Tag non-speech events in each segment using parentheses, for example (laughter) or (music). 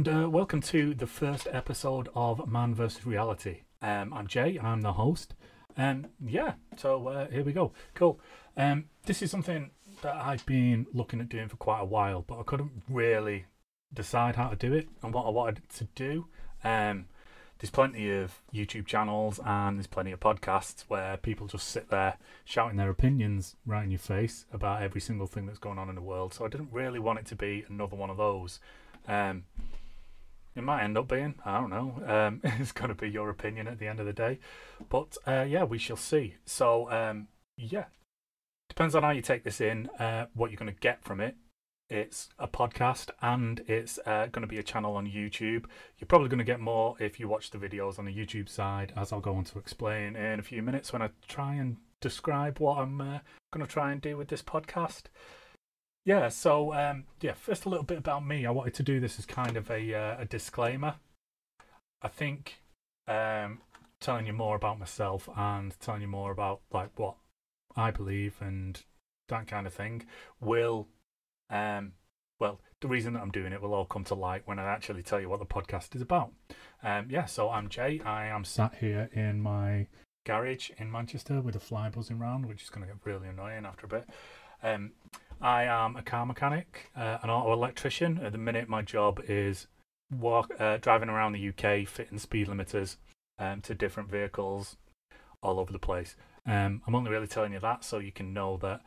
And uh, welcome to the first episode of Man vs. Reality. Um, I'm Jay, I'm the host. And yeah, so uh, here we go. Cool. Um, this is something that I've been looking at doing for quite a while, but I couldn't really decide how to do it and what I wanted to do. Um, there's plenty of YouTube channels and there's plenty of podcasts where people just sit there shouting their opinions right in your face about every single thing that's going on in the world. So I didn't really want it to be another one of those. Um, it might end up being, I don't know. Um, (laughs) it's going to be your opinion at the end of the day. But uh, yeah, we shall see. So um, yeah, depends on how you take this in, uh, what you're going to get from it. It's a podcast and it's uh, going to be a channel on YouTube. You're probably going to get more if you watch the videos on the YouTube side, as I'll go on to explain in a few minutes when I try and describe what I'm uh, going to try and do with this podcast. Yeah, so um, yeah, first a little bit about me. I wanted to do this as kind of a uh, a disclaimer. I think um, telling you more about myself and telling you more about like what I believe and that kind of thing will, um, well, the reason that I'm doing it will all come to light when I actually tell you what the podcast is about. Um, yeah, so I'm Jay. I am sat here in my garage in Manchester with a fly buzzing around, which is going to get really annoying after a bit. Um, I am a car mechanic, uh, an auto electrician. At the minute, my job is walk, uh, driving around the UK, fitting speed limiters um, to different vehicles all over the place. Um, I'm only really telling you that so you can know that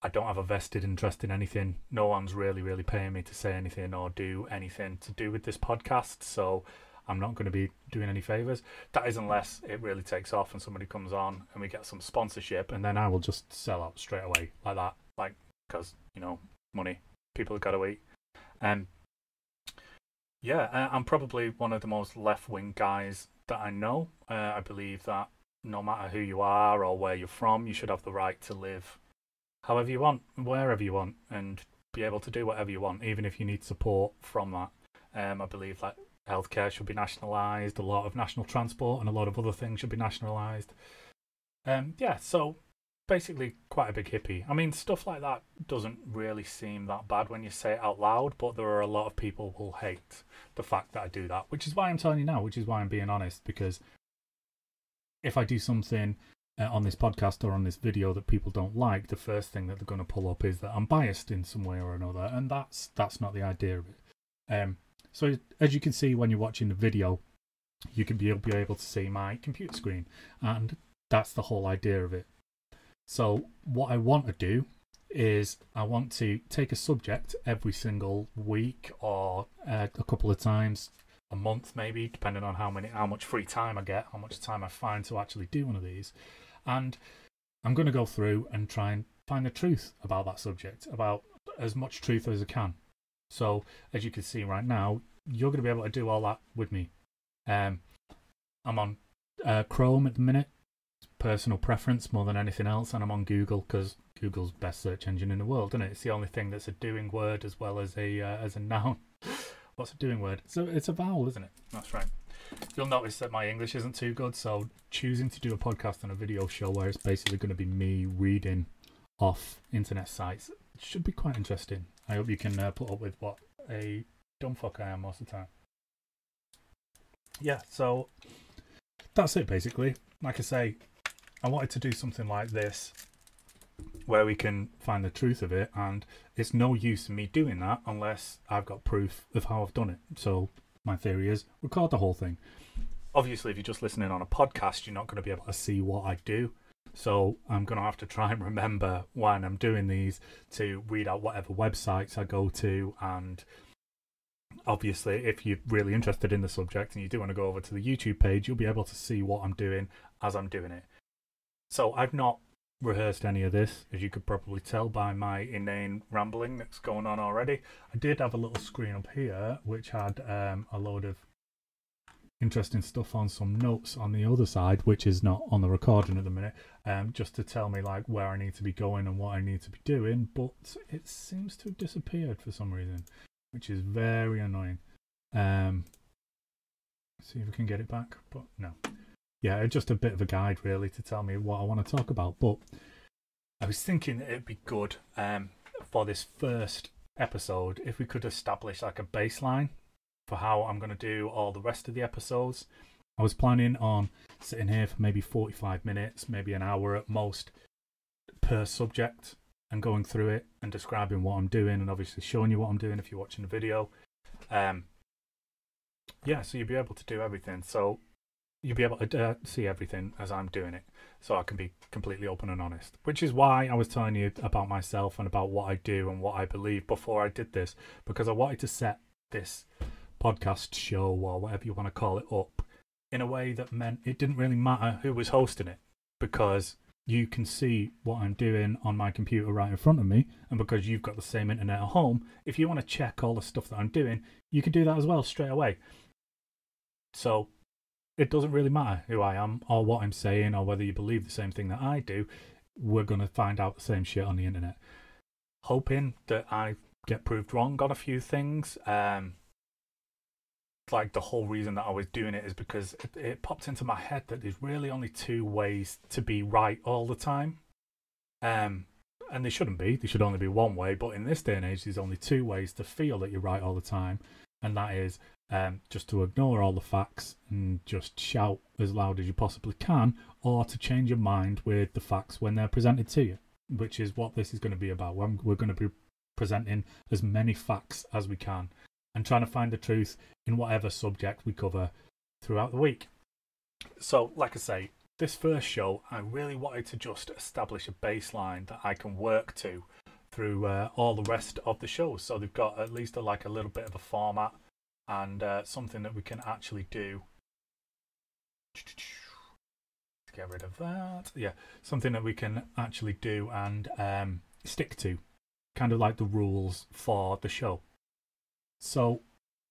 I don't have a vested interest in anything. No one's really, really paying me to say anything or do anything to do with this podcast. So I'm not going to be doing any favors. That is unless it really takes off and somebody comes on and we get some sponsorship, and then I will just sell out straight away like that. Like because you know money, people have got to eat. And yeah, I'm probably one of the most left wing guys that I know. Uh, I believe that no matter who you are or where you're from, you should have the right to live however you want, wherever you want, and be able to do whatever you want, even if you need support from that. Um, I believe that healthcare should be nationalised, a lot of national transport and a lot of other things should be nationalised. Um, yeah, so basically quite a big hippie. I mean, stuff like that doesn't really seem that bad when you say it out loud, but there are a lot of people who hate the fact that I do that, which is why I'm telling you now, which is why I'm being honest, because if I do something uh, on this podcast or on this video that people don't like, the first thing that they're going to pull up is that I'm biased in some way or another, and that's that's not the idea of it. Um, so as you can see when you're watching the video, you can be be able to see my computer screen, and that's the whole idea of it. So what I want to do is I want to take a subject every single week or uh, a couple of times a month maybe depending on how many how much free time I get how much time I find to actually do one of these. And I'm going to go through and try and find the truth about that subject about as much truth as I can. So as you can see right now you're going to be able to do all that with me. Um, I'm on uh, Chrome at the minute personal preference more than anything else, and I'm on Google because Google's best search engine in the world, isn't it? It's the only thing that's a doing word as well as a uh, as a noun. (laughs) What's a doing word? So it's a vowel, isn't it? That's right. You'll notice that my English isn't too good, so choosing to do a podcast and a video show where it's basically going to be me reading off internet sites should be quite interesting. I hope you can uh, put up with what a dumb fuck I am most of the time. Yeah, so that's it basically. Like I say, I wanted to do something like this where we can find the truth of it, and it's no use me doing that unless I've got proof of how I've done it. So, my theory is record the whole thing. Obviously, if you're just listening on a podcast, you're not going to be able to see what I do. So, I'm going to have to try and remember when I'm doing these to read out whatever websites I go to and obviously, if you're really interested in the subject and you do want to go over to the YouTube page, you'll be able to see what I'm doing as I'm doing it. So I've not rehearsed any of this, as you could probably tell by my inane rambling that's going on already. I did have a little screen up here which had um, a load of interesting stuff on some notes on the other side, which is not on the recording at the minute, um, just to tell me like where I need to be going and what I need to be doing. But it seems to have disappeared for some reason, which is very annoying. Um, see if we can get it back, but no yeah, just a bit of a guide really to tell me what I want to talk about. But I was thinking it'd be good um, for this first episode, if we could establish like a baseline for how I'm going to do all the rest of the episodes. I was planning on sitting here for maybe 45 minutes, maybe an hour at most per subject and going through it and describing what I'm doing and obviously showing you what I'm doing if you're watching the video. Um, yeah, so you'll be able to do everything. So you'll be able to uh, see everything as I'm doing it. So I can be completely open and honest, which is why I was telling you about myself and about what I do and what I believe before I did this, because I wanted to set this podcast show or whatever you want to call it up in a way that meant it didn't really matter who was hosting it because you can see what I'm doing on my computer right in front of me. And because you've got the same internet at home, if you want to check all the stuff that I'm doing, you can do that as well straight away. So it doesn't really matter who I am or what I'm saying or whether you believe the same thing that I do. We're going to find out the same shit on the internet. Hoping that I get proved wrong on a few things. Um, like the whole reason that I was doing it is because it, it, popped into my head that there's really only two ways to be right all the time. Um, and they shouldn't be. There should only be one way. But in this day and age, there's only two ways to feel that you're right all the time, and that is um, just to ignore all the facts and just shout as loud as you possibly can, or to change your mind with the facts when they're presented to you, which is what this is going to be about. We're going to be presenting as many facts as we can and trying to find the truth in whatever subject we cover throughout the week. So, like I say, this first show, I really wanted to just establish a baseline that I can work to through uh, all the rest of the shows. So they've got at least a, like a little bit of a format and uh, something that we can actually do. Let's get rid of that. Yeah, something that we can actually do and um, stick to, kind of like the rules for the show. So,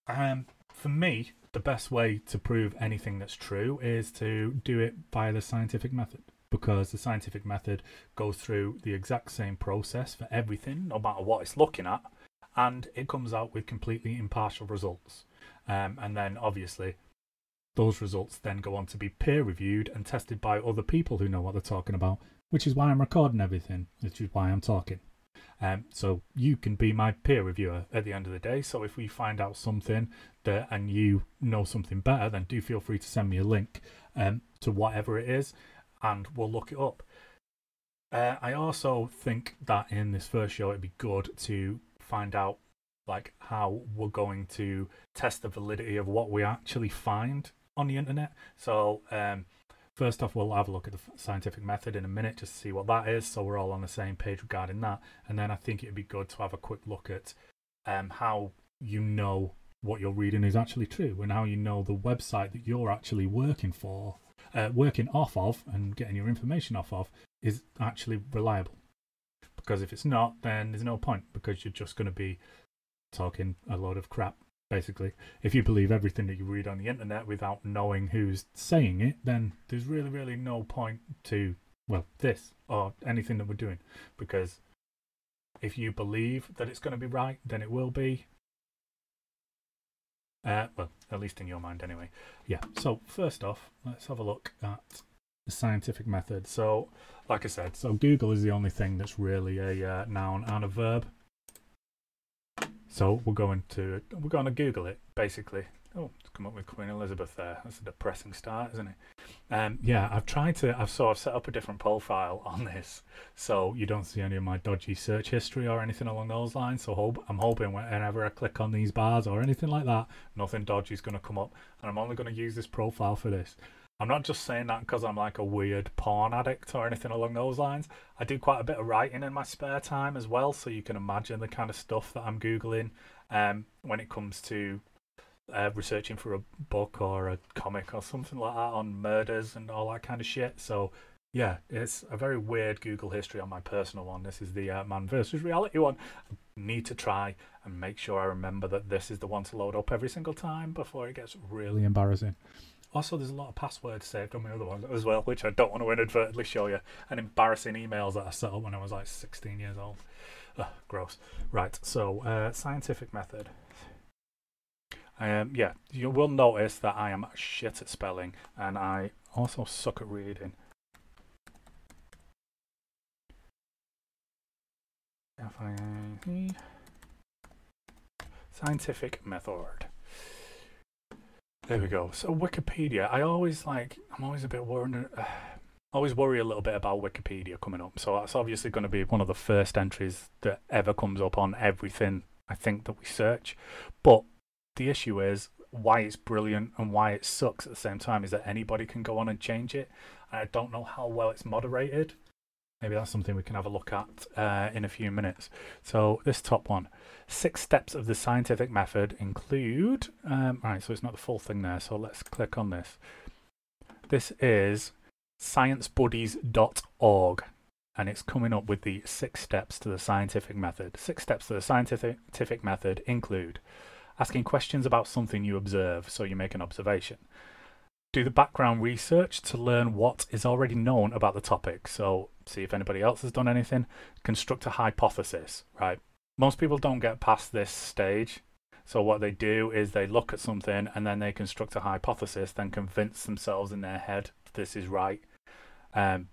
um, for me, the best way to prove anything that's true is to do it by the scientific method because the scientific method goes through the exact same process for everything, no matter what it's looking at, and it comes out with completely impartial results. Um, and then, obviously, those results then go on to be peer reviewed and tested by other people who know what they're talking about, which is why I'm recording everything, which is why I'm talking. Um, so you can be my peer reviewer at the end of the day. So if we find out something that and you know something better, then do feel free to send me a link um, to whatever it is, and we'll look it up. Uh, I also think that in this first show, it'd be good to find out like how we're going to test the validity of what we actually find on the internet. So um, First off, we'll have a look at the scientific method in a minute just to see what that is, so we're all on the same page regarding that. And then I think it'd be good to have a quick look at um, how you know what you're reading is actually true and how you know the website that you're actually working for, uh, working off of, and getting your information off of is actually reliable. Because if it's not, then there's no point because you're just going to be talking a load of crap basically. If you believe everything that you read on the internet without knowing who's saying it, then there's really, really no point to, well, this or anything that we're doing. Because if you believe that it's going to be right, then it will be. Uh, well, at least in your mind, anyway. Yeah. So, first off, let's have a look at the scientific method. So, like I said, so Google is the only thing that's really a uh, noun and a verb. So we're going to we're going to Google it basically. Oh, it's come up with Queen Elizabeth there. That's a depressing start, isn't it? Um, yeah, I've tried to. I've sort of set up a different profile on this, so you don't see any of my dodgy search history or anything along those lines. So hope, I'm hoping whenever I click on these bars or anything like that, nothing dodgy is going to come up, and I'm only going to use this profile for this. I'm not just saying that because I'm like a weird porn addict or anything along those lines. I do quite a bit of writing in my spare time as well, so you can imagine the kind of stuff that I'm Googling um, when it comes to uh, researching for a book or a comic or something like that on murders and all that kind of shit. So, yeah, it's a very weird Google history on my personal one. This is the uh, Man versus Reality one. I need to try and make sure I remember that this is the one to load up every single time before it gets really embarrassing. Also, there's a lot of passwords saved on my other ones as well, which I don't want to inadvertently show you. And embarrassing emails that I set up when I was like 16 years old. Ugh, gross. Right, so uh, scientific method. Um, yeah, you will notice that I am shit at spelling, and I also suck at reading. Scientific method. There we go. So Wikipedia, I always like. I'm always a bit worried. Uh, (sighs) always worry a little bit about Wikipedia coming up. So that's obviously going to be one of the first entries that ever comes up on everything I think that we search. But the issue is why it's brilliant and why it sucks at the same time is that anybody can go on and change it. I don't know how well it's moderated. Maybe that's something we can have a look at uh, in a few minutes. So this top one, six steps of the scientific method include. Um, right, so it's not the full thing there. So let's click on this. This is sciencebuddies.org, and it's coming up with the six steps to the scientific method. Six steps to the scientific method include asking questions about something you observe, so you make an observation. Do the background research to learn what is already known about the topic. So, see if anybody else has done anything. Construct a hypothesis, right? Most people don't get past this stage. So, what they do is they look at something and then they construct a hypothesis, then convince themselves in their head this is right. Um,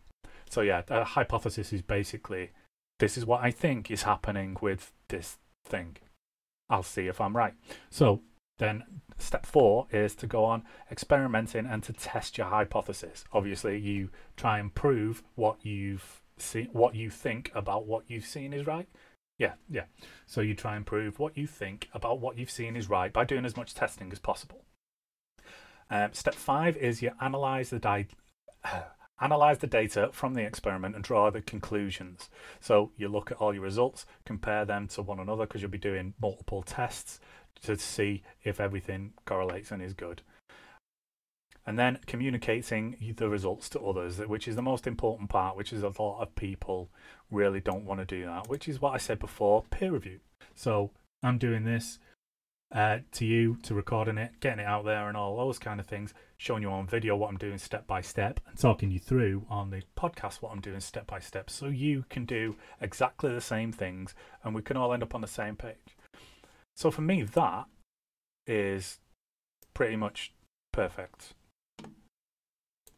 so, yeah, a hypothesis is basically this is what I think is happening with this thing. I'll see if I'm right. So then step four is to go on experimenting and to test your hypothesis. Obviously, you try and prove what you've seen, what you think about what you've seen is right. Yeah, yeah. So you try and prove what you think about what you've seen is right by doing as much testing as possible. Um, step five is you analyze the di- Analyze the data from the experiment and draw the conclusions. So you look at all your results, compare them to one another because you'll be doing multiple tests to see if everything correlates and is good. And then communicating the results to others, which is the most important part, which is a lot of people really don't want to do that, which is what I said before peer review. So I'm doing this uh, to you to recording it, getting it out there, and all those kind of things. Showing you on video what I'm doing step by step, and talking you through on the podcast what I'm doing step by step, so you can do exactly the same things, and we can all end up on the same page. So for me, that is pretty much perfect.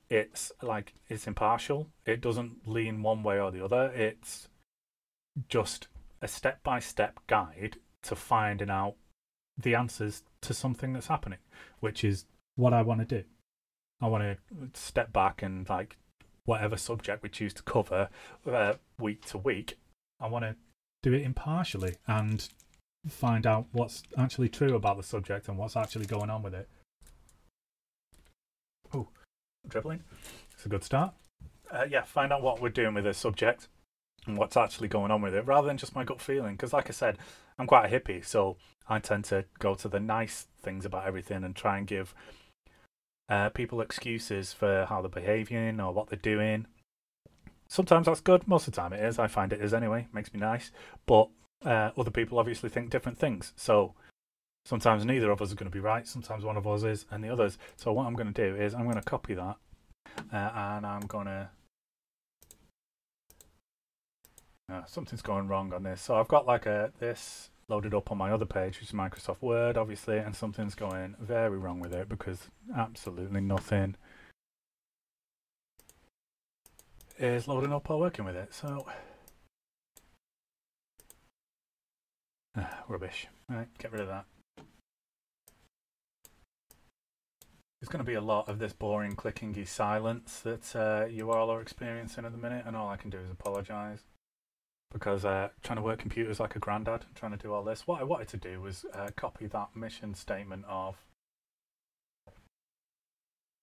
It's like it's impartial. It doesn't lean one way or the other. It's just a step by step guide to finding out the answers to something that's happening, which is what I want to do. I want to step back and like whatever subject we choose to cover uh, week to week, I want to do it impartially and find out what's actually true about the subject and what's actually going on with it. Oh, dribbling. It's a good start. Uh, yeah, find out what we're doing with the subject and what's actually going on with it rather than just my gut feeling. Because, like I said, I'm quite a hippie, so I tend to go to the nice things about everything and try and give uh, people excuses for how they're behaving or what they're doing. Sometimes that's good. Most of the time it is. I find it is anyway. Makes me nice. But uh, other people obviously think different things. So sometimes neither of us is going to be right. Sometimes one of us is and the others. So what I'm going to do is I'm going to copy that uh, and I'm going to. Uh, something's going wrong on this. So I've got like a this loaded up on my other page, which is Microsoft Word, obviously, and something's going very wrong with it because absolutely nothing is loading up or working with it. So, uh, rubbish. Right, get rid of that. There's going to be a lot of this boring clickingy silence that uh, you all are experiencing at the minute, and all I can do is apologise because uh, trying to work computers like a granddad, trying to do all this. What I wanted to do was uh, copy that mission statement of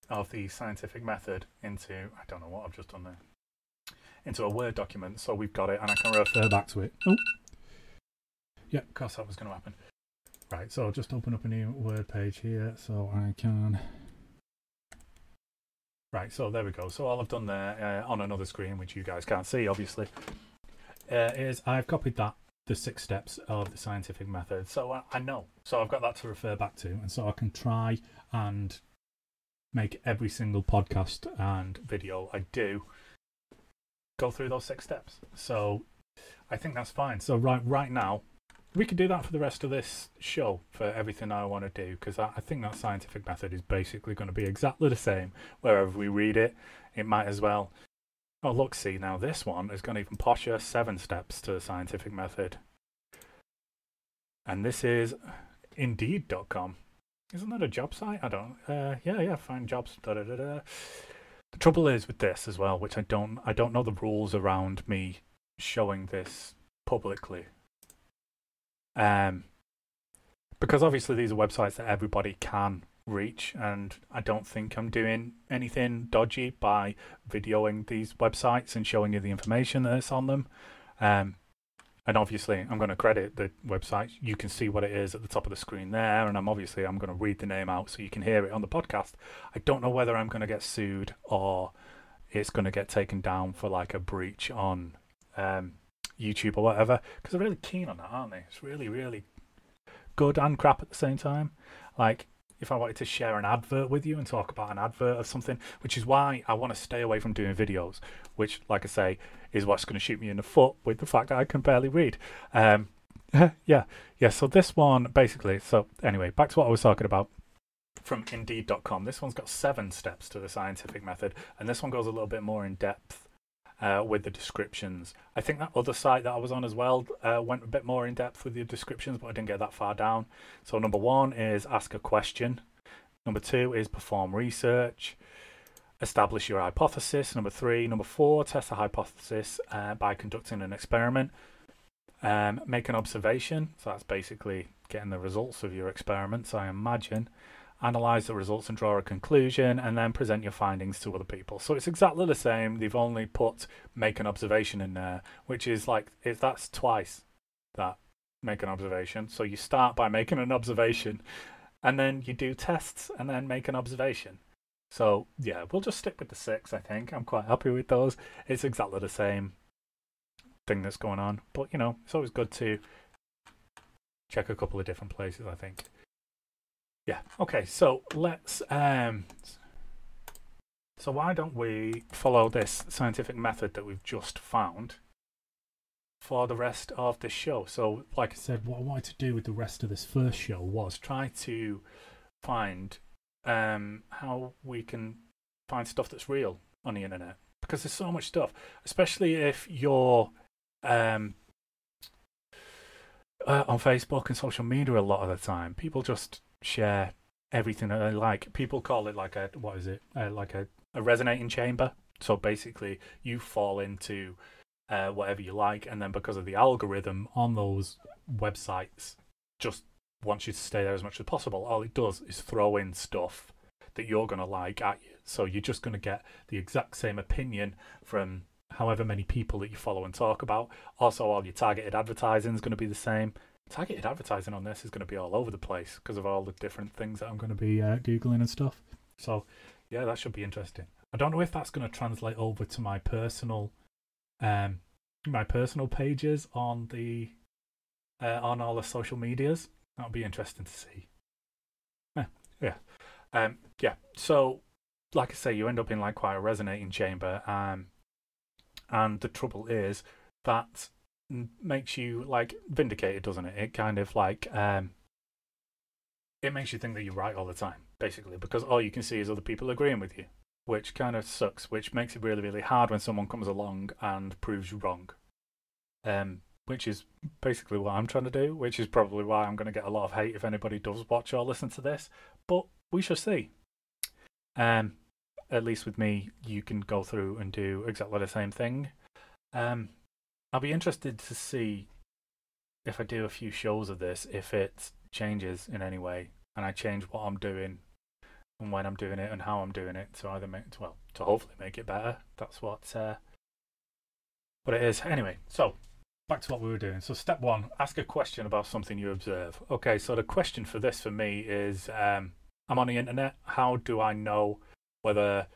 of the scientific method into I don't know what I've just done there into a Word document, so we've got it, and I can refer back to it. Oh, yeah, of course that was going to happen. Right, so I'll just open up a new Word page here, so I can. Right, so there we go. So all I've done there uh, on another screen, which you guys can't see, obviously, uh, is I've copied that the six steps of the scientific method. So I, I know. So I've got that to refer back to, and so I can try and make every single podcast and video I do go through those six steps. So I think that's fine. So right right now, we could do that for the rest of this show for everything I want to do because I, I, think that scientific method is basically going to be exactly the same wherever we read it. It might as well Oh, look, see, now this one is going to even posher seven steps to the scientific method. And this is Indeed.com. Isn't that a job site? I don't. Uh, yeah, yeah. Find jobs. Da, da, da, da. The trouble is with this as well, which I don't. I don't know the rules around me showing this publicly. Um, because obviously these are websites that everybody can reach, and I don't think I'm doing anything dodgy by videoing these websites and showing you the information that's on them. Um, and obviously, I'm going to credit the website. You can see what it is at the top of the screen there, and I'm obviously I'm going to read the name out so you can hear it on the podcast. I don't know whether I'm going to get sued or it's going to get taken down for like a breach on um, YouTube or whatever because they're really keen on that, aren't they? It's really, really good and crap at the same time. Like if I wanted to share an advert with you and talk about an advert of something, which is why I want to stay away from doing videos, which, like I say, is what's going to shoot me in the foot with the fact that I can barely read. Um, (laughs) yeah, yeah. So this one basically. So anyway, back to what I was talking about from Indeed.com. This one's got seven steps to the scientific method, and this one goes a little bit more in depth uh, with the descriptions. I think that other site that I was on as well uh, went a bit more in depth with the descriptions, but I didn't get that far down. So, number one is ask a question, number two is perform research. Establish your hypothesis. Number three. Number four, test the hypothesis uh, by conducting an experiment. Um, make an observation. So that's basically getting the results of your experiments, I imagine analyze the results and draw a conclusion, and then present your findings to other people. So it's exactly the same. They've only put make an observation in there, which is like if that's twice that make an observation. So you start by making an observation, and then you do tests, and then make an observation. So yeah, we'll just stick with the six. I think I'm quite happy with those. It's exactly the same thing that's going on, but you know, it's always good to check a couple of different places. I think. Yeah. Okay. So let's. Um, so why don't we follow this scientific method that we've just found for the rest of the show? So, like I said, what I wanted to do with the rest of this first show was try to find um, how we can find stuff that's real on the internet because there's so much stuff, especially if you're um, uh, on Facebook and social media a lot of the time. People just share everything that they like. People call it like a what is it? Uh, like a, a resonating chamber. So basically, you fall into uh, whatever you like, and then because of the algorithm on those websites, just wants you to stay there as much as possible. All it does is throw in stuff that you're going to like at you. So you're just going to get the exact same opinion from however many people that you follow and talk about. Also, all your targeted advertising is going to be the same targeted advertising on this is going to be all over the place because of all the different things that I'm going to be uh, googling and stuff. So, yeah, that should be interesting. I don't know if that's going to translate over to my personal, um, my personal pages on the, uh, on all the social medias. That'll be interesting to see. Yeah, yeah, um, yeah. So, like I say, you end up in like quite a resonating chamber, um, and the trouble is that makes you like vindicated, doesn't it? It kind of like um, it makes you think that you're right all the time, basically, because all you can see is other people agreeing with you, which kind of sucks. Which makes it really, really hard when someone comes along and proves you wrong. Um, which is basically what I'm trying to do. Which is probably why I'm going to get a lot of hate if anybody does watch or listen to this. But we shall see. Um, at least with me, you can go through and do exactly the same thing. Um, I'll be interested to see if I do a few shows of this, if it changes in any way, and I change what I'm doing and when I'm doing it and how I'm doing it to either make well to hopefully make it better. That's what uh, what it is. Anyway, so back to what we were doing. So step one: ask a question about something you observe. Okay, so the question for this for me is: um, I'm on the internet. How do I know whether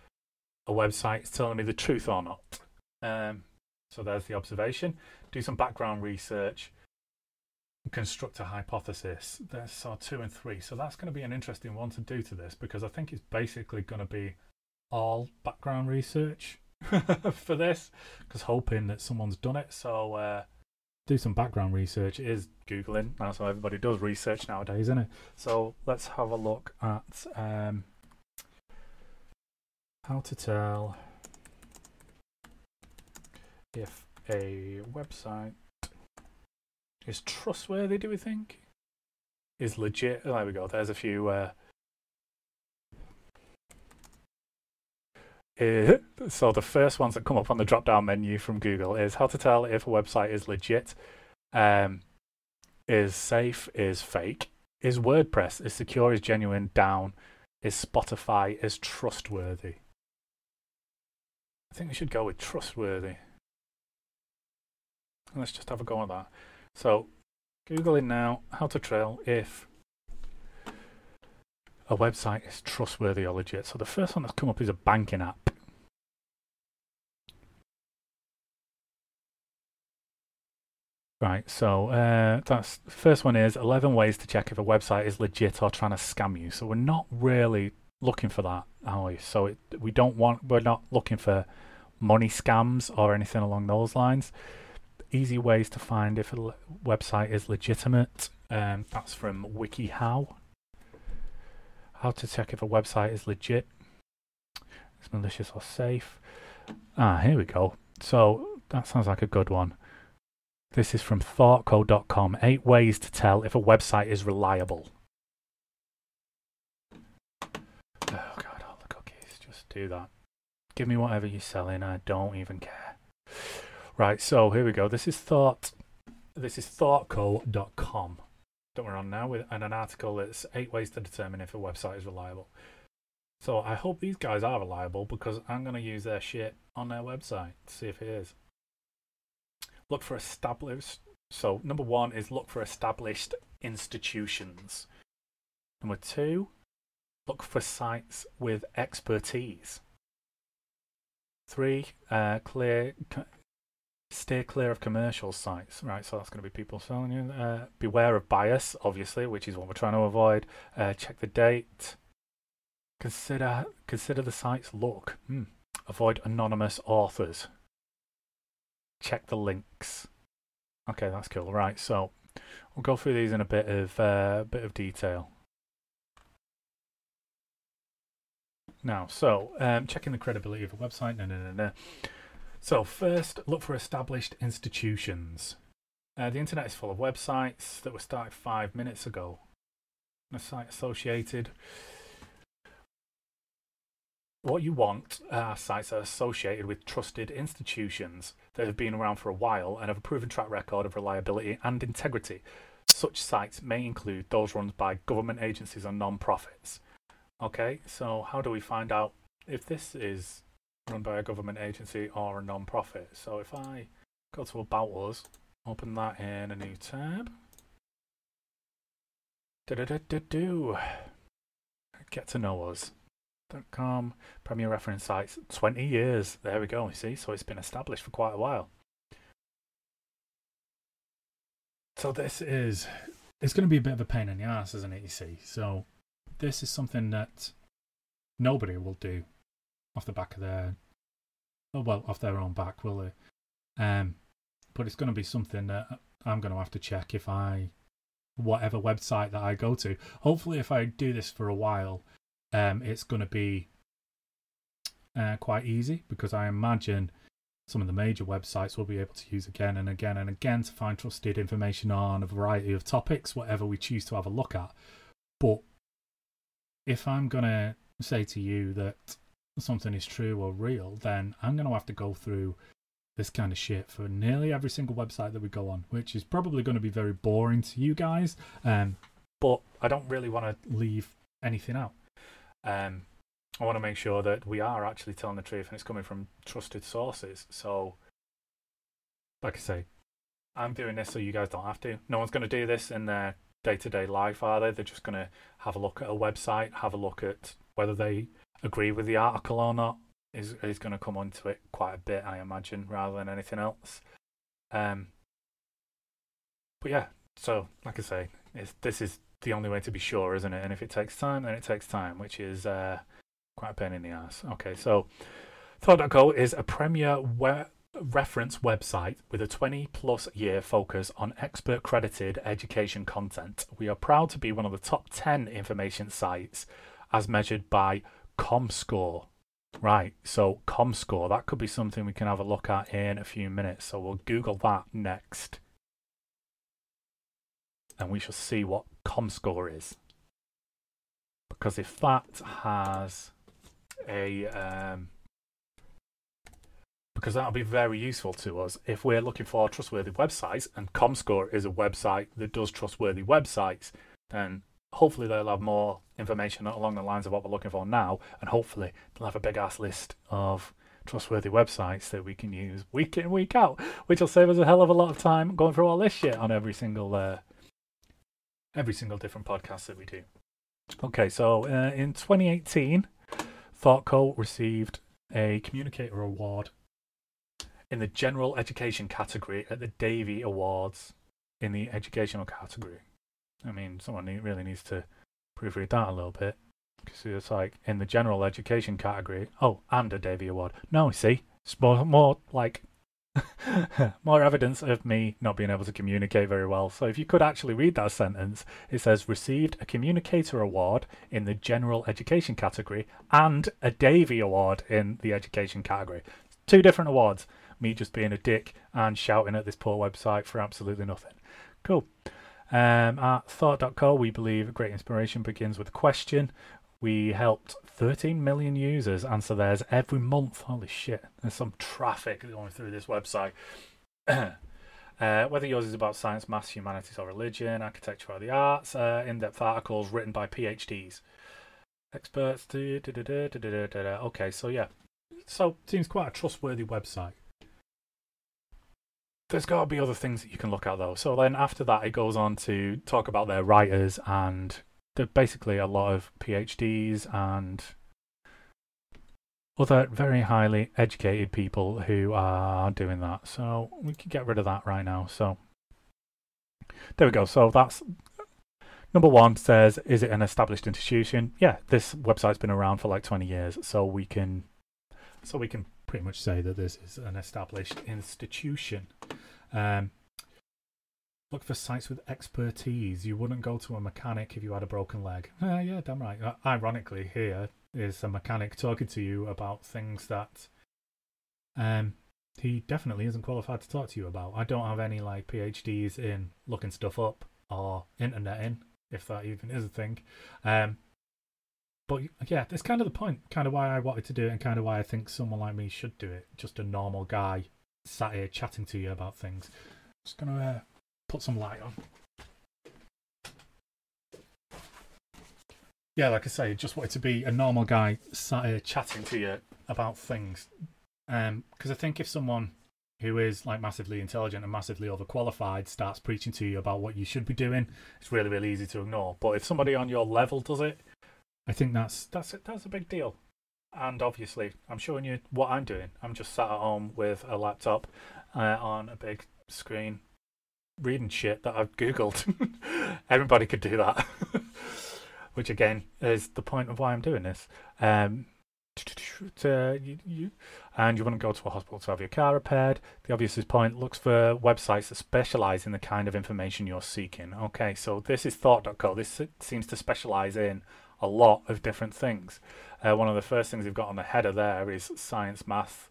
a website is telling me the truth or not? Um, so there's the observation. Do some background research. Construct a hypothesis. There's so two and three. So that's going to be an interesting one to do to this because I think it's basically going to be all background research (laughs) for this because hoping that someone's done it. So uh, do some background research. It is Googling. That's how everybody does research nowadays, isn't it? So let's have a look at um, how to tell if a website is trustworthy, do we think? is legit. There we go. There's a few. Uh, uh, so the first ones that come up on the drop-down menu from Google is how to tell if a website is legit, um, is safe, is fake, is WordPress, is secure, is genuine, down, is Spotify, is trustworthy. I think we should go with trustworthy. Let's just have a go at that. So, Googling now how to trail if a website is trustworthy or legit. So the first one that's come up is a banking app. Right, so uh, that's first one is 11 ways to check if a website is legit or trying to scam you. So we're not really looking for that, are we? So it, we don't want, we're not looking for money scams or anything along those lines. Easy ways to find if a website is legitimate. Um, that's from WikiHow. How to check if a website is legit. It's malicious or safe. Ah, here we go. So that sounds like a good one. This is from thoughtco.com. Eight ways to tell if a website is reliable. Oh, God, all the cookies. Just do that. Give me whatever you're selling. I don't even care. Right, so here we go. This is thought. This is thoughtco.com that we're on now with and an article that's eight ways to determine if a website is reliable. So I hope these guys are reliable because I'm going to use their shit on their website to see if it is. Look for established. So number one is look for established institutions. Number two, look for sites with expertise. Three, uh, clear, Stay clear of commercial sites, right? So that's going to be people selling you. Uh, beware of bias, obviously, which is what we're trying to avoid. Uh, check the date. Consider consider the site's look. Hmm. Avoid anonymous authors. Check the links. Okay, that's cool. Right, so we'll go through these in a bit of uh, bit of detail. Now, so um, checking the credibility of a website. No, no, no, no. So, first, look for established institutions. Uh, the internet is full of websites that were started five minutes ago. A site associated. What you want are sites that are associated with trusted institutions that have been around for a while and have a proven track record of reliability and integrity. Such sites may include those run by government agencies and non profits. Okay, so how do we find out if this is run by a government agency or a non-profit. So if I go to About Us, open that in a new tab. Do-do-do-do-do. Get to know us. us.com, Premier Reference Sites, 20 years. There we go, you see? So it's been established for quite a while. So this is, it's going to be a bit of a pain in the ass, isn't it, you see? So this is something that nobody will do off the back of their, oh, well, off their own back, will they? Um, but it's going to be something that I'm going to have to check if I, whatever website that I go to. Hopefully, if I do this for a while, um, it's going to be uh, quite easy because I imagine some of the major websites will be able to use again and again and again to find trusted information on a variety of topics, whatever we choose to have a look at. But if I'm going to say to you that something is true or real, then I'm going to have to go through this kind of shit for nearly every single website that we go on, which is probably going to be very boring to you guys. Um, but I don't really want to leave anything out. Um, I want to make sure that we are actually telling the truth and it's coming from trusted sources. So, like I say, I'm doing this so you guys don't have to. No one's going to do this in their day to day life, are they? They're just going to have a look at a website, have a look at whether they agree with the article or not is is going to come onto it quite a bit, I imagine, rather than anything else. Um, but yeah, so like I say, this is the only way to be sure, isn't it? And if it takes time, then it takes time, which is uh, quite a pain in the ass. Okay, so Thought.co is a premier we- reference website with a 20 plus year focus on expert credited education content. We are proud to be one of the top 10 information sites as measured by ComScore. Right, so ComScore, that could be something we can have a look at in a few minutes. So we'll Google that next. And we shall see what ComScore is. Because if that has a um, because that'll be very useful to us if we're looking for trustworthy websites and ComScore is a website that does trustworthy websites, then hopefully they'll have more information along the lines of what we're looking for now, and hopefully they'll have a big ass list of trustworthy websites that we can use week in week out, which will save us a hell of a lot of time going through all this shit on every single uh, every single different podcast that we do. Okay, so uh, in 2018, ThoughtCo received a Communicator Award in the General Education category at the Davey Awards in the Educational category. I mean, someone really needs to proofread that a little bit. Because it's like in the General Education category. Oh, and a Davey Award. No, see, it's more, more like (laughs) more evidence of me not being able to communicate very well. So if you could actually read that sentence, it says received a communicator award in the general education category and a Davey award in the education category. Two different awards. Me just being a dick and shouting at this poor website for absolutely nothing. Cool. Um, at thought.co, we believe great inspiration begins with a question. We helped 13 million users answer theirs every month. Holy shit. There's some traffic going through this website. (clears throat) uh, whether yours is about science, maths, humanities, or religion, architecture, or the arts, uh, in depth articles written by PhDs. Experts. Okay, so yeah. So, seems quite a trustworthy website. There's got to be other things that you can look at, though. So then after that, it goes on to talk about their writers and they're basically a lot of PhDs and other very highly educated people who are doing that. So we can get rid of that right now. So there we go. So that's number one says, is it an established institution? Yeah, this website's been around for like 20 years. So we can, so we can pretty much say that this is an established institution. Um, Look for sites with expertise. You wouldn't go to a mechanic if you had a broken leg. Uh, yeah, damn right. Uh, ironically, here is a mechanic talking to you about things that um, he definitely isn't qualified to talk to you about. I don't have any like PhDs in looking stuff up or interneting, if that even is a thing. Um, but yeah, that's kind of the point. Kind of why I wanted to do it, and kind of why I think someone like me should do it. Just a normal guy sat here chatting to you about things. Just gonna uh, put some light on. Yeah, like I say, just wanted to be a normal guy sat here chatting to you about things. Because um, I think if someone who is like massively intelligent and massively overqualified starts preaching to you about what you should be doing, it's really, really easy to ignore. But if somebody on your level does it, I think that's that's that's a big deal. And obviously, I'm showing you what I'm doing. I'm just sat at home with a laptop uh, on a big screen reading shit that I've googled. (laughs) Everybody could do that, (laughs) which again is the point of why I'm doing this. Um, (tsk) to, you, you, and you wouldn't go to a hospital to have your car repaired. The obvious point looks for websites that specialize in the kind of information you're seeking. Okay, so this is thought.co. This seems to specialize in a lot of different things. Uh, one of the first things they've got on the header there is science, math,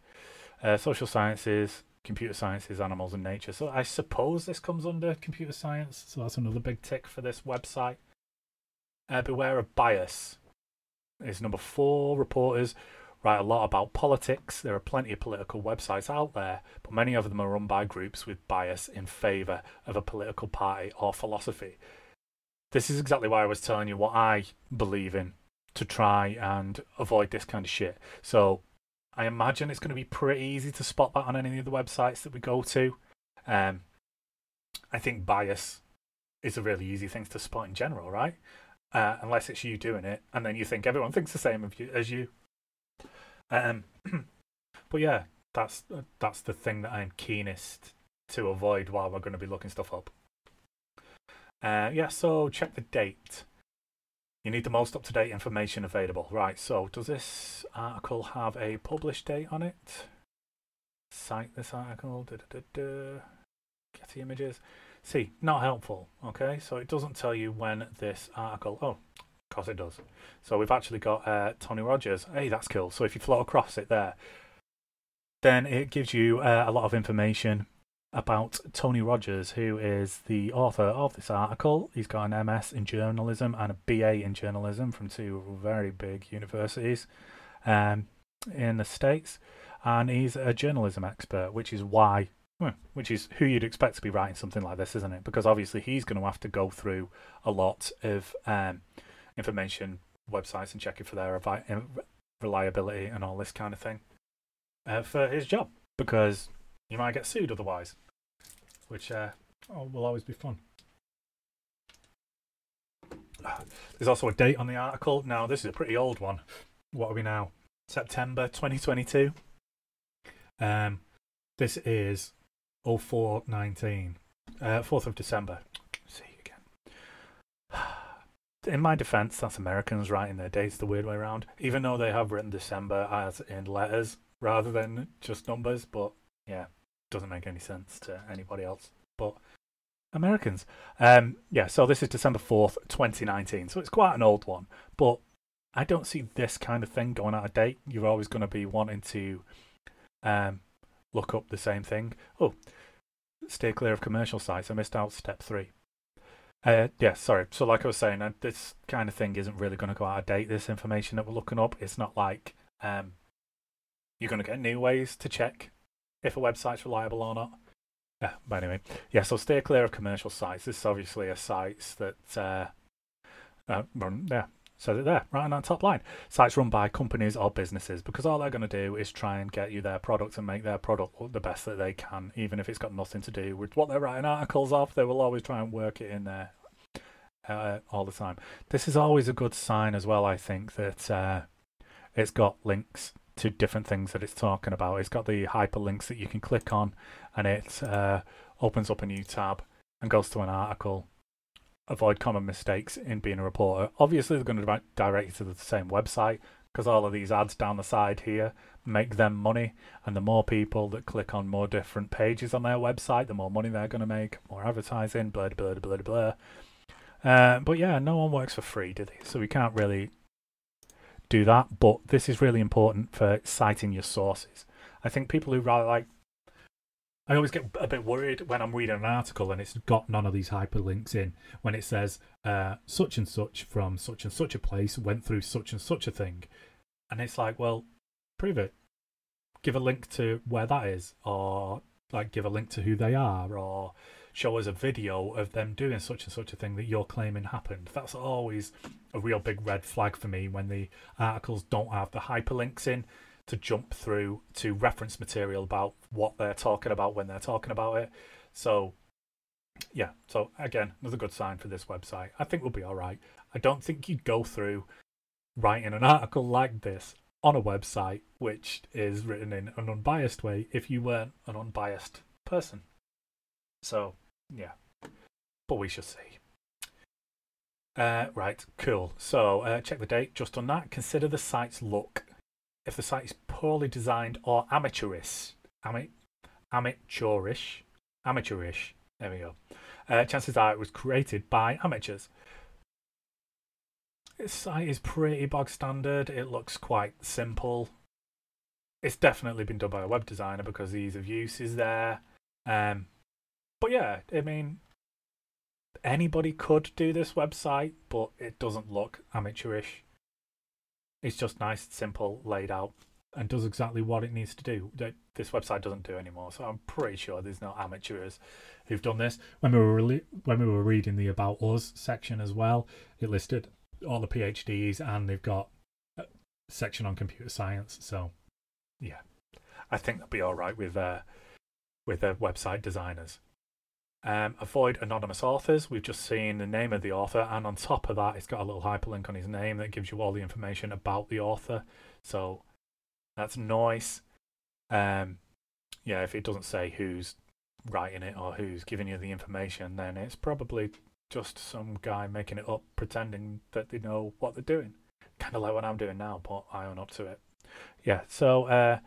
uh, social sciences, computer sciences, animals, and nature. So I suppose this comes under computer science. So that's another big tick for this website. Uh, beware of bias is number four. Reporters write a lot about politics. There are plenty of political websites out there, but many of them are run by groups with bias in favour of a political party or philosophy. This is exactly why I was telling you what I believe in to try and avoid this kind of shit. So I imagine it's going to be pretty easy to spot that on any of the websites that we go to. Um, I think bias is a really easy thing to spot in general, right? Uh, unless it's you doing it, and then you think everyone thinks the same of you as you. Um, (clears throat) but yeah, that's that's the thing that I'm keenest to avoid while we're going to be looking stuff up. Uh, yeah, so check the date. You need the most up to date information available. Right, so does this article have a published date on it? Cite this article. Da, Get the images. See, not helpful. Okay, so it doesn't tell you when this article. Oh, of course it does. So we've actually got uh, Tony Rogers. Hey, that's cool. So if you float across it there, then it gives you uh, a lot of information about Tony Rogers, who is the author of this article. He's got an MS in journalism and a BA in journalism from two very big universities um, in the States. And he's a journalism expert, which is why, which is who you'd expect to be writing something like this, isn't it? Because obviously he's going to have to go through a lot of um, information websites and check it for their reliability and all this kind of thing uh, for his job because you might get sued otherwise which uh, oh, will always be fun. There's also a date on the article. Now, this is a pretty old one. What are we now? September 2022. Um, this is 0419, uh, 4th of December. See you again. (sighs) In my defense, that's Americans writing their dates the weird way around, even though they have written December as in letters rather than just numbers. But yeah, doesn't make any sense to anybody else but Americans. Um, yeah, so this is December 4th, 2019. So it's quite an old one, but I don't see this kind of thing going out of date. You're always going to be wanting to um, look up the same thing. Oh, stay clear of commercial sites. I missed out step three. Uh, yeah, sorry. So, like I was saying, uh, this kind of thing isn't really going to go out of date. This information that we're looking up, it's not like um, you're going to get new ways to check if a website's reliable or not. Yeah, but anyway, yeah. So stay clear of commercial sites. This is obviously a site that uh, uh, run, yeah, it there, right on that top line. Sites run by companies or businesses because all they're going to do is try and get you their product and make their product look the best that they can, even if it's got nothing to do with what they're writing articles of. They will always try and work it in there uh, all the time. This is always a good sign as well. I think that uh, it's got links to different things that it's talking about. It's got the hyperlinks that you can click on, and it uh, opens up a new tab and goes to an article. Avoid common mistakes in being a reporter. Obviously, they're going to direct you to the same website because all of these ads down the side here make them money, and the more people that click on more different pages on their website, the more money they're going to make, more advertising, blah blah blah blah blah. Uh, but yeah, no one works for free, do they? So we can't really do that. But this is really important for citing your sources. I think people who rather like I always get a bit worried when I'm reading an article and it's got none of these hyperlinks in when it says uh, such and such from such and such a place went through such and such a thing. And it's like, well, prove it. Give a link to where that is, or like give a link to who they are, or show us a video of them doing such and such a thing that you're claiming happened. That's always a real big red flag for me when the articles don't have the hyperlinks in to jump through to reference material about what they're talking about when they're talking about it. So, yeah, so again, another good sign for this website. I think we'll be all right. I don't think you'd go through writing an article like this on a website which is written in an unbiased way if you weren't an unbiased person. So, yeah, but we shall see. Uh, right, cool. So uh, check the date just on that. Consider the site's look. If the site is poorly designed or amateurish, ama- amateurish, amateurish, there we go. Uh, chances are it was created by amateurs. This site is pretty bog standard. It looks quite simple. It's definitely been done by a web designer because the ease of use is there. Um, but yeah, I mean, anybody could do this website, but it doesn't look amateurish. It's just nice, simple, laid out, and does exactly what it needs to do. This website doesn't do anymore. So I'm pretty sure there's no amateurs who've done this. When we were re- when we were reading the about us section as well, it listed all the PhDs, and they've got a section on computer science. So yeah, I think they'll be all right with uh, with their website designers. Um, avoid anonymous authors. We've just seen the name of the author, and on top of that, it's got a little hyperlink on his name that gives you all the information about the author. So that's nice. Um, yeah, if it doesn't say who's writing it or who's giving you the information, then it's probably just some guy making it up, pretending that they know what they're doing. Kind of like what I'm doing now, but I own up to it. Yeah, so uh,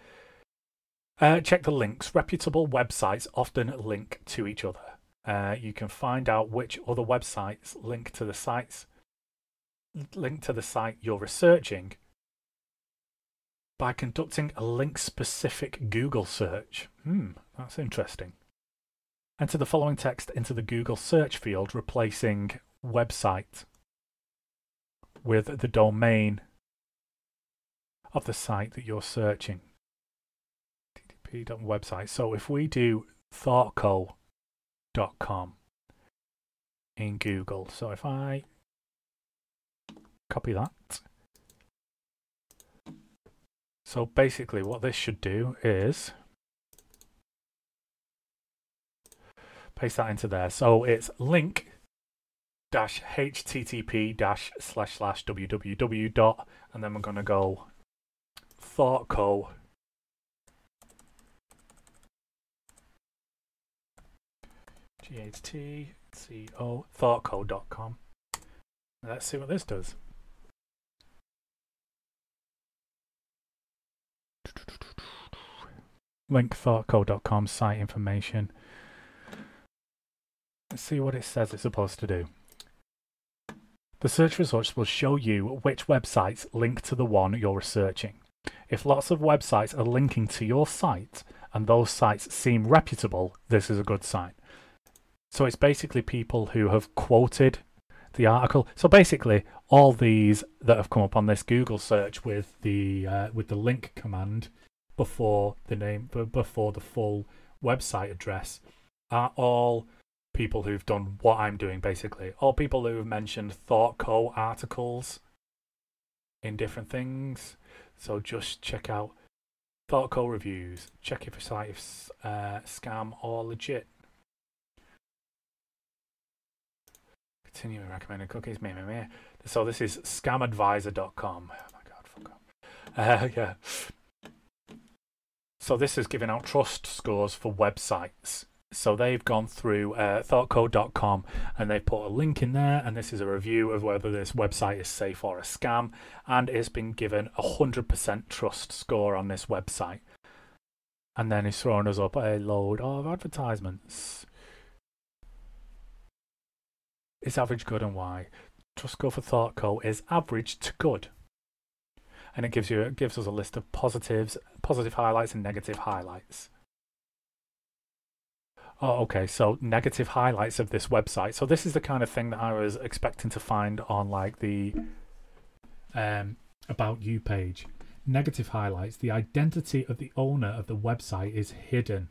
uh, check the links. Reputable websites often link to each other. Uh, you can find out which other websites link to the sites link to the site you're researching by conducting a link specific Google search. Hmm, that's interesting. Enter the following text into the Google search field, replacing website with the domain of the site that you're searching. website. So if we do in Google, so if I copy that. So basically what this should do is paste that into there. So it's link dash http dash slash slash www dot and then we're going to go thoughtco g-h-t-c-o thoughtco.com let's see what this does link thoughtco.com site information Let's see what it says it's supposed to do. The search results will show you which websites link to the one you're researching. If lots of websites are linking to your site and those sites seem reputable, this is a good sign. So it's basically people who have quoted the article. So basically, all these that have come up on this Google search with the uh, with the link command before the name before the full website address are all people who've done what I'm doing basically, or people who've mentioned ThoughtCo articles in different things. So just check out ThoughtCo reviews. Check if your site is uh, scam or legit. Continuing recommended cookies. Meh, meh, meh. So this is scamadviser.com. Oh my god, fuck up. Uh, (laughs) yeah. So this is giving out trust scores for websites. So they've gone through uh, thoughtco.com and they put a link in there, and this is a review of whether this website is safe or a scam, and it's been given a hundred percent trust score on this website. And then he's thrown us up a load of advertisements. Is average good and why? Trust score for Thought ThoughtCo is average to good, and it gives you it gives us a list of positives, positive highlights, and negative highlights. Oh, okay. So negative highlights of this website. So this is the kind of thing that I was expecting to find on like the um, about you page. Negative highlights. The identity of the owner of the website is hidden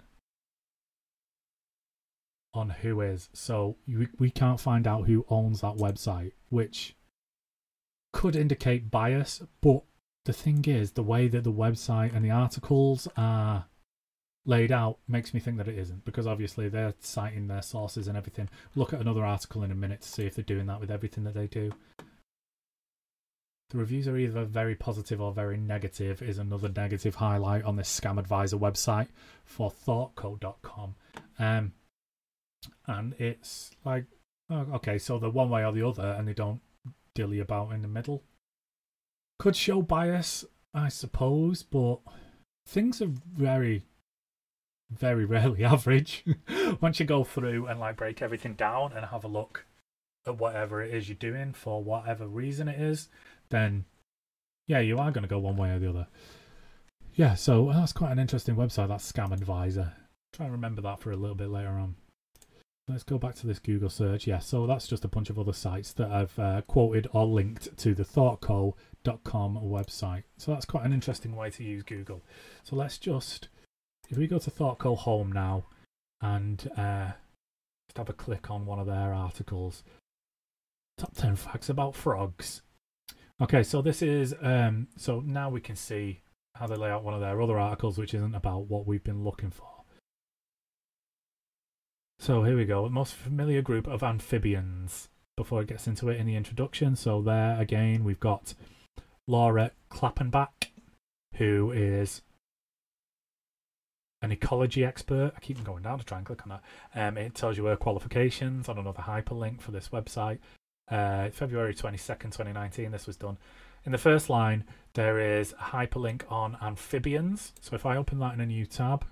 on WHOIS. So we, we can't find out who owns that website, which could indicate bias. But the thing is, the way that the website and the articles are laid out makes me think that it isn't because obviously they're citing their sources and everything. Look at another article in a minute to see if they're doing that with everything that they do. The reviews are either very positive or very negative, is another negative highlight on this Scam Adviser website for thoughtco.com. Um, and it's like, oh, okay, so they're one way or the other and they don't dilly about in the middle. Could show bias, I suppose, but things are very very (laughs) rarely average. (laughs) Once you go through and like break everything down and have a look at whatever it is you're doing for whatever reason it is, then yeah, you are going to go one way or the other. Yeah, so oh, that's quite an interesting website. That's Scam Adviser. Try and remember that for a little bit later on. Let's go back to this Google search. Yeah, so that's just a bunch of other sites that I've uh, quoted or linked to the thoughtco.com website. So that's quite an interesting way to use Google. So let's just if we go to ThoughtCo Home now and uh, just have a click on one of their articles, top 10 facts about frogs. Okay, so this is, um, so now we can see how they lay out one of their other articles, which isn't about what we've been looking for. So here we go. Most familiar group of amphibians before it gets into it in the introduction. So there again, we've got Laura Klappenbach, who is an ecology expert. I keep going down to try and click on that. Um, it tells you her qualifications on another hyperlink for this website. Uh, February 22nd, 2019, this was done. In the first line, there is a hyperlink on amphibians. So if I open that in a new tab,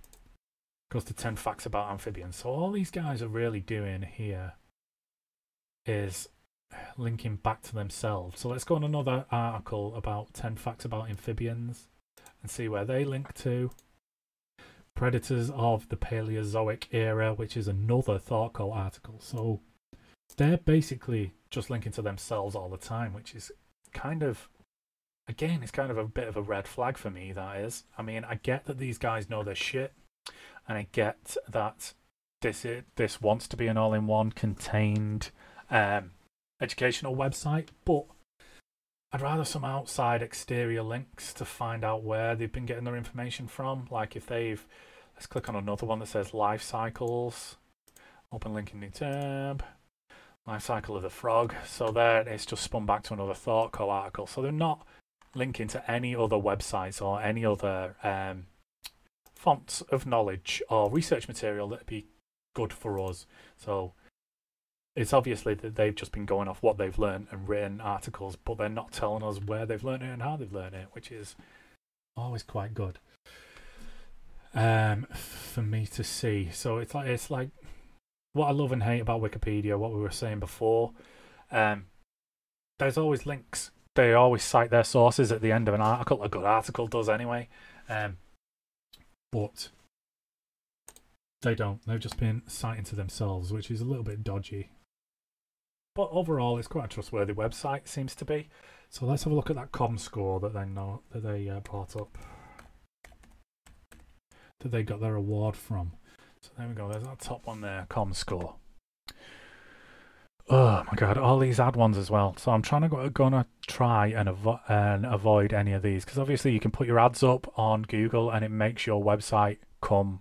goes to 10 facts about amphibians. So all these guys are really doing here is linking back to themselves. So let's go on another article about 10 facts about amphibians and see where they link to. predators of the Paleozoic era, which is another ThoughtCo article. So they're basically just linking to themselves all the time, which is kind of, again, it's kind of a bit of a red flag for me. That is, I mean, I get that these guys know their shit, and I get that this is, this wants to be an all-in-one contained um, educational website, but I'd rather some outside exterior links to find out where they've been getting their information from. Like if they've, let's click on another one that says life cycles. Open link in new tab. Life cycle of the frog. So there it's just spun back to another ThoughtCo article. So they're not linking to any other websites or any other um, fonts of knowledge or research material that'd be good for us. So it's obviously that they've just been going off what they've learned and written articles, but they're not telling us where they've learned it and how they've learned it, which is always quite good um, for me to see. So it's like it's like what I love and hate about Wikipedia. What we were saying before, um, there's always links. They always cite their sources at the end of an article. A good article does anyway, um, but they don't. They've just been citing to themselves, which is a little bit dodgy. But overall, it's quite a trustworthy website, seems to be. So let's have a look at that ComScore that they know that they uh, brought up, that they got their award from. So there we go. There's that top one there, ComScore. Oh my god, all these ad ones as well. So I'm trying to go, gonna try and, avo- and avoid any of these because obviously you can put your ads up on Google and it makes your website come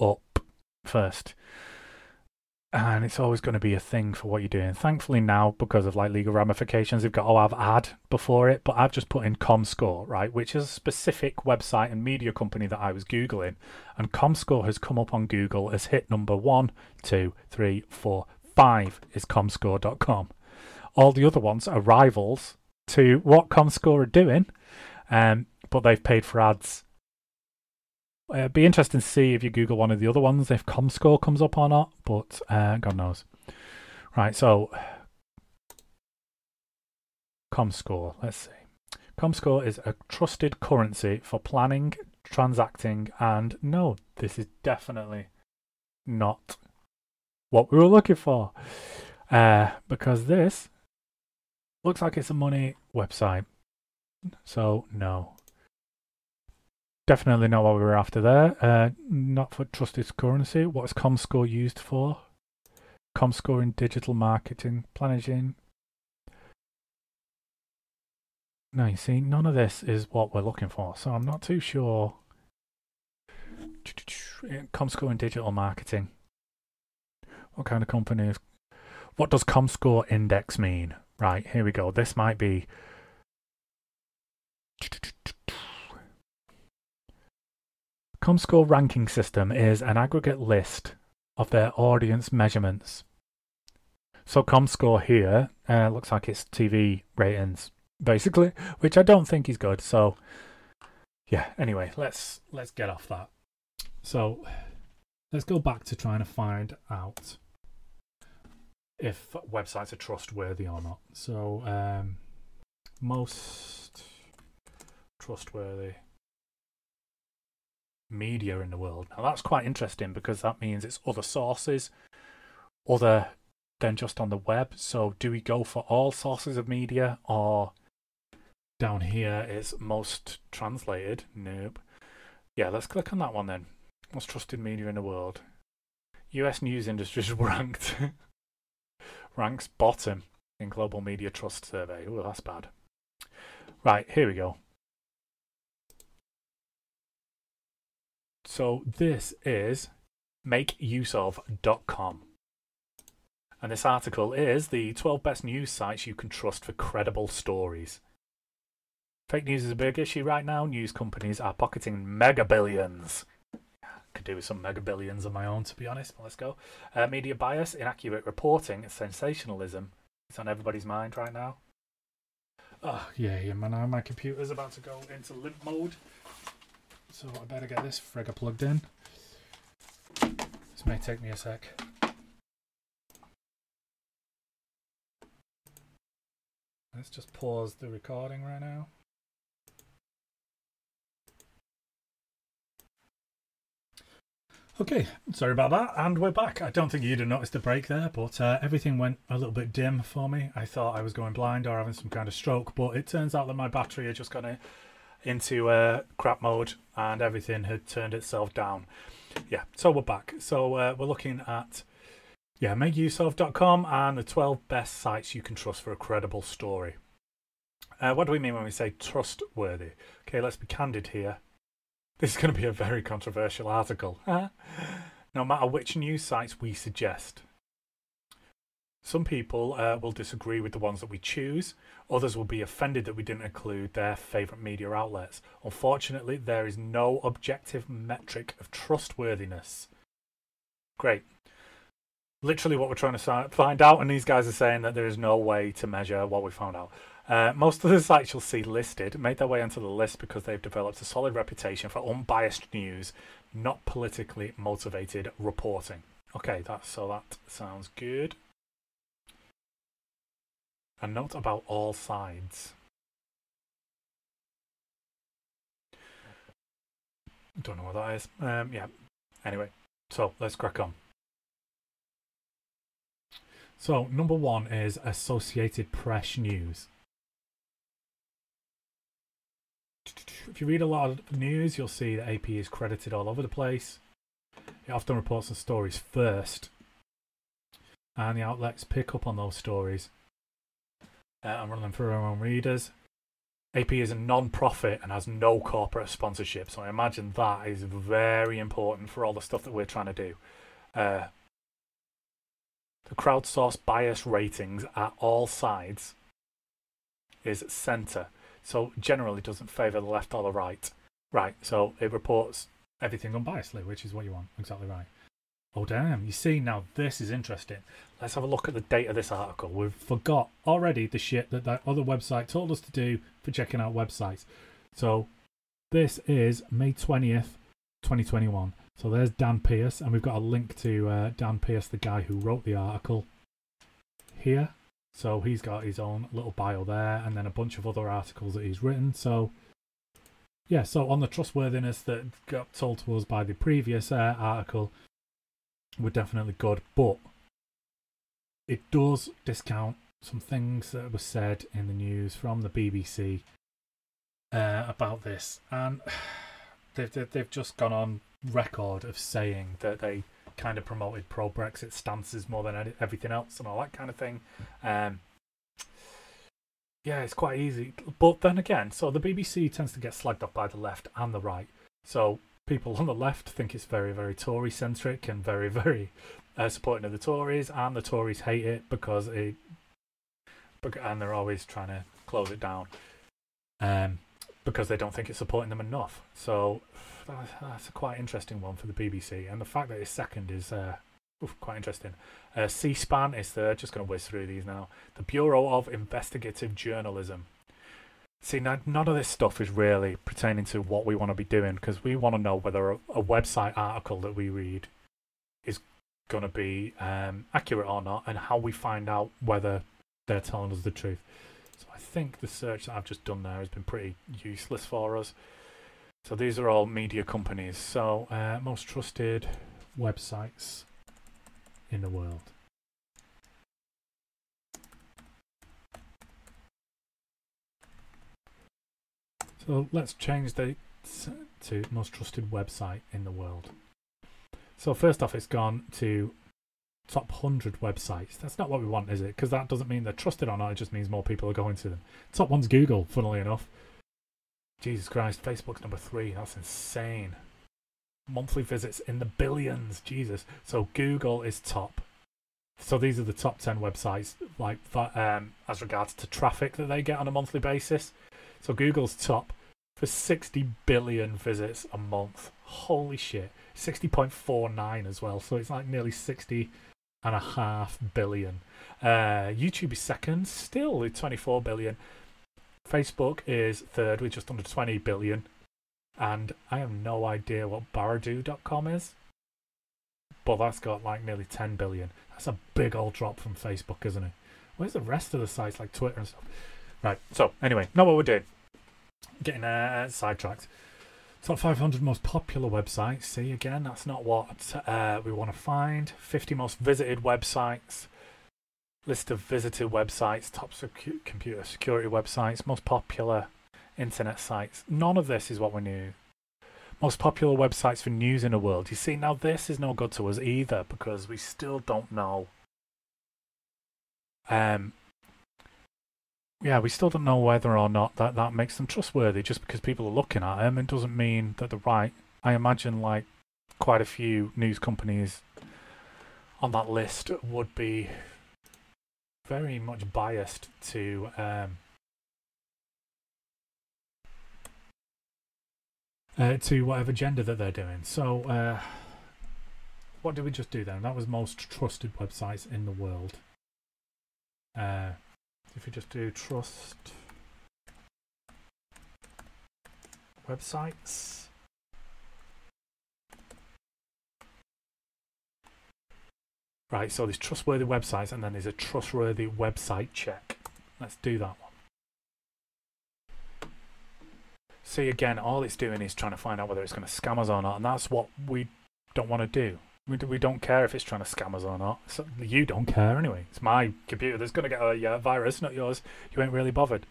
up first and it's always going to be a thing for what you're doing. Thankfully now, because of like legal ramifications, they've got oh, to have ad before it. But I've just put in ComScore, right, which is a specific website and media company that I was googling, and ComScore has come up on Google as hit number one, two, three, four, five is ComScore.com. All the other ones are rivals to what ComScore are doing, um, but they've paid for ads uh, it'd be interesting to see if you Google one of the other ones if ComScore comes up or not, but uh, God knows. Right, so ComScore, let's see. ComScore is a trusted currency for planning, transacting, and no, this is definitely not what we were looking for. Uh, because this looks like it's a money website. So, no. Definitely not what we were after there. Uh, not for trusted currency. What is ComScore used for? ComScore in digital marketing, planning. No, you see, none of this is what we're looking for. So I'm not too sure. ComScore in digital marketing. What kind of company is. What does ComScore index mean? Right, here we go. This might be ComScore ranking system is an aggregate list of their audience measurements. So ComScore here uh, looks like it's TV ratings, basically, which I don't think is good. So yeah, anyway, let's let's get off that. So let's go back to trying to find out if websites are trustworthy or not. So um, most trustworthy media in the world. Now that's quite interesting because that means it's other sources, other than just on the web. So do we go for all sources of media or down here it's most translated? Nope. Yeah, let's click on that one then. Most trusted media in the world. US news industries (laughs) ranked ranks bottom in global media trust survey. Oh, that's bad. Right, here we go. So this is makeuseof.com. And this article is the 12 best news sites you can trust for credible stories. Fake news is a big issue right now. News companies are pocketing mega billions. Could do with some mega billions of my own, to be honest. Let's go. Uh, media bias, inaccurate reporting, sensationalism. It's on everybody's mind right now. Oh, yeah, yeah, man. My computer's about to go into limp mode. So I better get this frigga plugged in. This may take me a sec. Let's just pause the recording right now. Okay, sorry about that, and we're back. I don't think you'd have noticed the break there, but uh, everything went a little bit dim for me. I thought I was going blind or having some kind of stroke, but it turns out that my battery had just gone into uh, crap mode and everything had turned itself down. Yeah, so we're back. So uh, we're looking at yeah, makeuseof.com and the 12 best sites you can trust for a credible story. Uh, what do we mean when we say trustworthy? Okay, let's be candid here. This is going to be a very controversial article. no matter which news sites we suggest. Some people uh, will disagree with the ones that we choose. Others will be offended that we didn't include their favourite media outlets. Unfortunately, there is no objective metric of trustworthiness. Great. Literally, what we're trying to find out, and these guys are saying that there is no way to measure what we found out. Uh, most of the sites you'll see listed made their way onto the list because they've developed a solid reputation for unbiased news, not politically motivated reporting. Okay, that so that sounds good. A note about AllSides. Don't know what that is. Um, yeah. Anyway, so let's crack on. So number one is Associated Press News. If you read a lot of news, you'll see that AP is credited all over the place. It often reports on stories first, and the outlets pick up on those stories uh, and run them for their own readers. AP is a non-profit and has no corporate sponsorship, so I imagine that is very important for all the stuff that we're trying to do. Uh, the crowdsourced bias ratings at AllSides is center so generally doesn't favour the left or the right. Right, so it reports everything unbiasedly, which is what you want. Exactly right. Oh, damn. You see, now this is interesting. Let's have a look at the date of this article. We've forgot already the shit that that other website told us to do for checking out websites. So this is May 20th, 2021. So there's Dan Pierce, and we've got a link to uh, Dan Pierce, the guy who wrote the article, here. So he's got his own little bio there, and then a bunch of other articles that he's written. So, yeah, so on the trustworthiness that got told to us by the previous uh, article, we're definitely good, but it does discount some things that were said in the news from the BBC uh, about this, and (sighs) they've they've just gone on record of saying that they kind of promoted pro Brexit stances more than everything else and all that kind of thing. Um, yeah, it's quite easy. But then again, so the BBC tends to get slagged off by the left and the right. So people on the left think it's very, very Tory centric and very, (laughs) very uh, supporting of the Tories, and the Tories hate it because it, and they're always trying to close it down, um, because they don't think it's supporting them enough. So that's a quite interesting one for the BBC, and the fact that it's second is uh, oof, quite interesting. Uh, C-SPAN is third. Just going to whiz through these now. The Bureau of Investigative Journalism. See, now, none of this stuff is really pertaining to what we want to be doing because we want to know whether a, a, website article that we read is going to be um, accurate or not, and how we find out whether they're telling us the truth. So I think the search that I've just done there has been pretty useless for us. So these are all media companies. So uh, most trusted websites in the world. So let's change the to most trusted website in the world. So first off, it's gone to top 100 websites. That's not what we want, is it? Because that doesn't mean they're trusted or not. It just means more people are going to them. Top one's Google, funnily enough. Jesus Christ, Facebook's number three. That's insane. Monthly visits in the billions. Jesus. So Google is top. So these are the top 10 websites, like um, as regards to traffic that they get on a monthly basis. So Google's top for 60 billion visits a month. Holy shit. 60.49 as well. So it's like nearly 60 and a half billion. Uh, YouTube is second, still with 24 billion. Facebook is third with just under 20 billion. And I have no idea what Baidu.com is. But that's got like nearly 10 billion. That's a big old drop from Facebook, isn't it? Where's the rest of the sites like Twitter and stuff? Right. So, anyway, not what we're doing. Getting uh, sidetracked. Top 500 most popular websites. See, again, that's not what uh, we want to find. 50 most visited websites. List of visited websites. Top secu- computer security websites. Most popular internet sites. None of this is what we knew. Most popular websites for news in the world. You see, now this is no good to us either because we still don't know. Um, yeah, we still don't know whether or not that, that makes them trustworthy. Just because people are looking at them, it doesn't mean that they're right. I imagine like quite a few news companies on that list would be very much biased to um, uh, to whatever gender that they're doing. So, uh, what did we just do then? That was most trusted websites in the world. Uh, if you just do trust websites. Right, so there's trustworthy websites and then there's a trustworthy website check. Let's do that one. See, again, all it's doing is trying to find out whether it's going to scam us or not, and that's what we don't want to do. We, don't care if it's trying to scam us or not. So you don't care anyway. It's my computer that's going to get a yeah, virus, not yours. You ain't really bothered.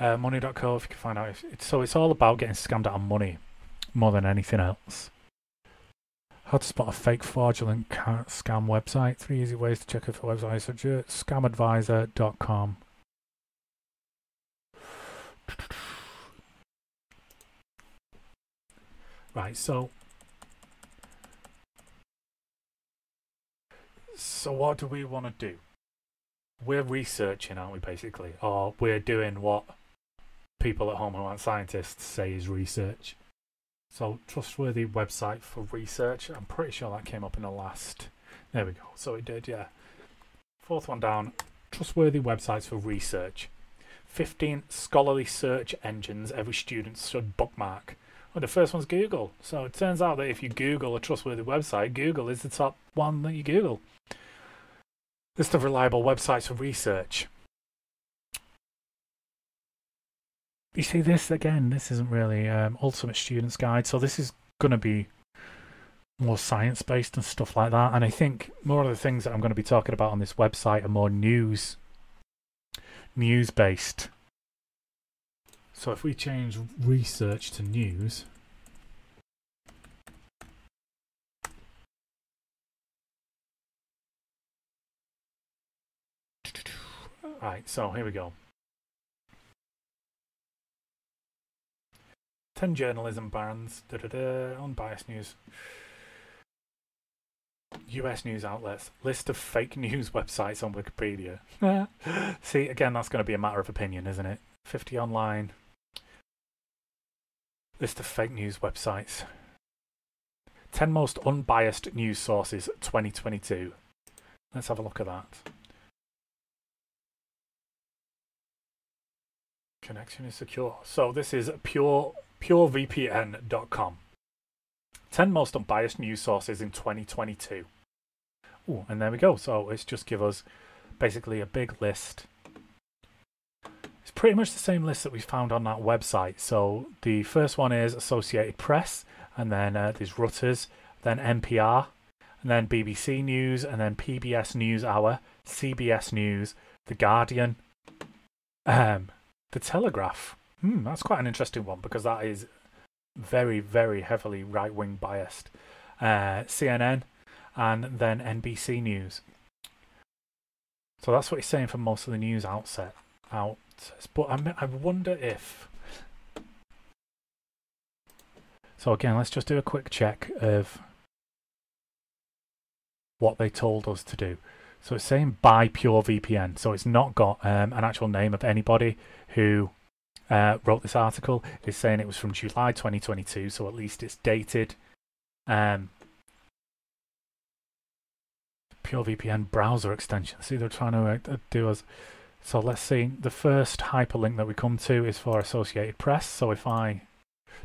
Uh, money.co if you can find out. If it's, so it's all about getting scammed out of money more than anything else. How to spot a fake fraudulent scam website. Three easy ways to check if a website is legit. Scamadviser.com. Right, so so what do we want to do? We're researching, aren't we, basically? Or we're doing what people at home who aren't scientists say is research. So, trustworthy website for research. I'm pretty sure that came up in the last. There we go. So it did, yeah. Fourth one down. Trustworthy websites for research. 15 scholarly search engines every student should bookmark. Well, the first one's Google. So it turns out that if you Google a trustworthy website, Google is the top one that you Google. List of reliable websites for research. You see this again, this isn't really um, Ultimate Student's Guide, so this is going to be more science based and stuff like that. And I think more of the things that I'm going to be talking about on this website are more news news based. So if we change research to news, Right, so here we go. 10 journalism bans, da da, unbiased news. US news outlets, list of fake (laughs) news websites on Wikipedia. (laughs) See, again, that's going to be a matter of opinion, isn't it? 50 online, List of fake news websites. 10 most unbiased news sources 2022. Let's have a look at that. Connection is secure. So this is pure purevpn.com. 10 most unbiased news sources in 2022. Ooh, and there we go. So it's just give us basically a big list it's pretty much the same list that we found on that website. So the first one is Associated Press, and then uh, there's Reuters, then NPR, and then BBC News, and then PBS News Hour, CBS News, The Guardian, um, The Telegraph. Hmm, that's quite an interesting one because that is very, very heavily right wing biased. Uh, CNN, and then NBC News. So that's what he's saying for most of the news outset out but I, I wonder if. So again, let's just do a quick check of what they told us to do. So it's saying buy Pure VPN. So it's not got um, an actual name of anybody who uh, wrote this article. is saying it was from July 2022, so at least it's dated. Um, Pure VPN browser extension. See, they're trying to uh, do us. So let's see, the first hyperlink that we come to is for Associated Press. So if I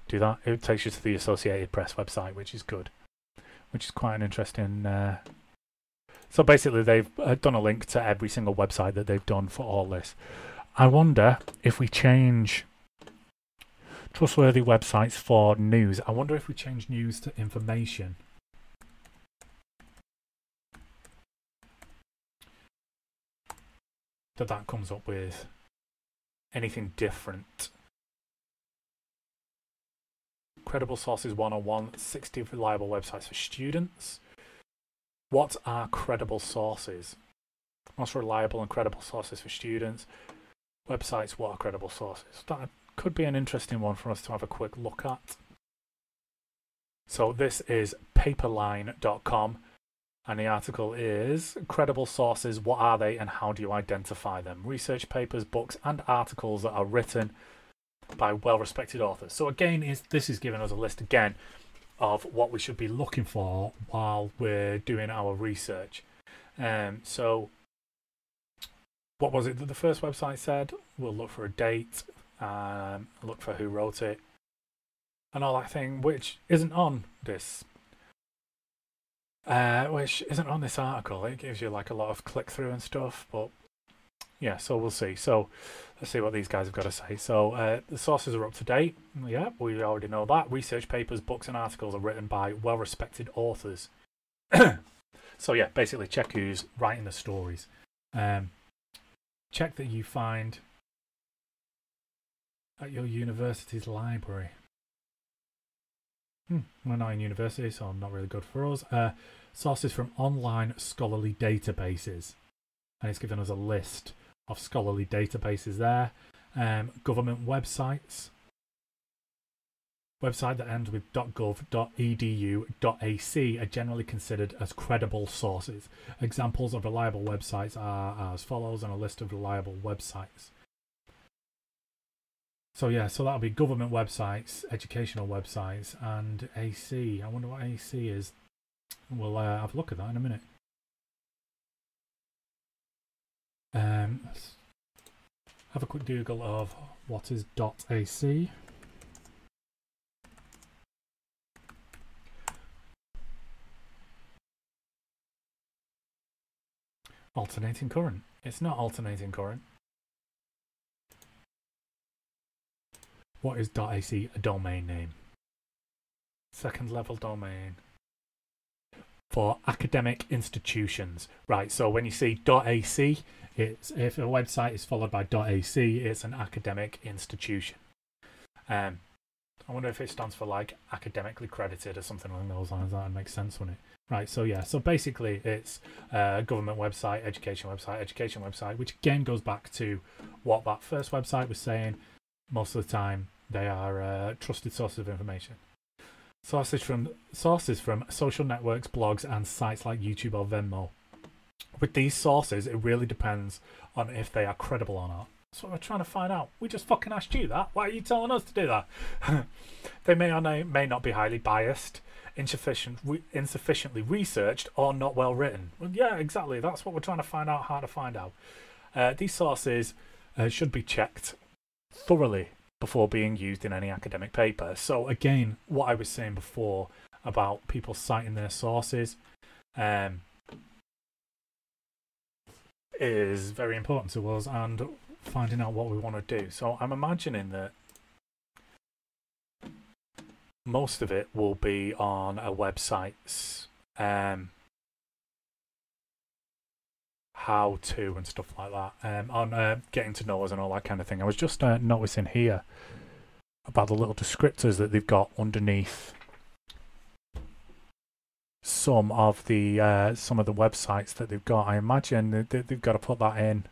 do that, it takes you to the Associated Press website, which is good, which is quite an interesting. Uh... So basically, they've uh, done a link to every single website that they've done for all this. I wonder if we change trustworthy websites for news. I wonder if we change news to information. That that comes up with anything different. Credible Sources 101, 60 reliable websites for students. What are credible sources? Most reliable and credible sources for students. Websites, what are credible sources? That could be an interesting one for us to have a quick look at. So this is paperline.com and the article is credible sources, what are they and how do you identify them? Research papers, books and articles that are written by well-respected authors. So again, is this is giving us a list again of what we should be looking for while we're doing our research. Um, so what was it that the first website said? We'll look for a date, um, look for who wrote it, and all that thing, which isn't on this. Uh, which isn't on this article. It gives you like a lot of click through and stuff, but yeah, so we'll see. So let's see what these guys have got to say. So uh, the sources are up to date. Yeah, we already know that. Research papers, books, and articles are written by well respected authors. (coughs) so yeah, basically check who's writing the stories. Um, check that you find at your university's library. Hmm, we're not in university, so not really good for us. Uh, sources from online scholarly databases. And it's given us a list of scholarly databases there. Um, government websites. Website that ends with .gov.edu.ac are generally considered as credible sources. Examples of reliable websites are as follows on a list of reliable websites. So yeah, so that'll be government websites, educational websites, and AC. I wonder what AC is. We'll uh, have a look at that in a minute. Um, have a quick Google of what is .ac. Alternating current. It's not alternating current. What is .ac a domain name? Second level domain for academic institutions. Right, so when you see .ac, it's if a website is followed by .ac, it's an academic institution. Um, I wonder if it stands for like academically credited or something along those lines. That would make sense, wouldn't it? Right, so yeah, so basically it's a government website, education website, education website, which again goes back to what that first website was saying. Most of the time, they are trusted sources of information. Sources from sources from social networks, blogs, and sites like YouTube or Vimeo. With these sources, it really depends on if they are credible or not. That's what we're trying to find out. We just fucking asked you that. Why are you telling us to do that? (laughs) they may or may not be highly biased, insufficient, re- insufficiently researched, or not well written. Well, yeah, exactly. That's what we're trying to find out. How to find out. Uh, these sources uh, should be checked thoroughly before being used in any academic paper. So again, what I was saying before about people citing their sources um, is very important to us and finding out what we want to do. So I'm imagining that most of it will be on a website's um, how to and stuff like that um, on uh, getting to know us and all that kind of thing. I was just uh, noticing here about the little descriptors that they've got underneath some of the uh, some of the websites that they've got. I imagine that they've got to put that in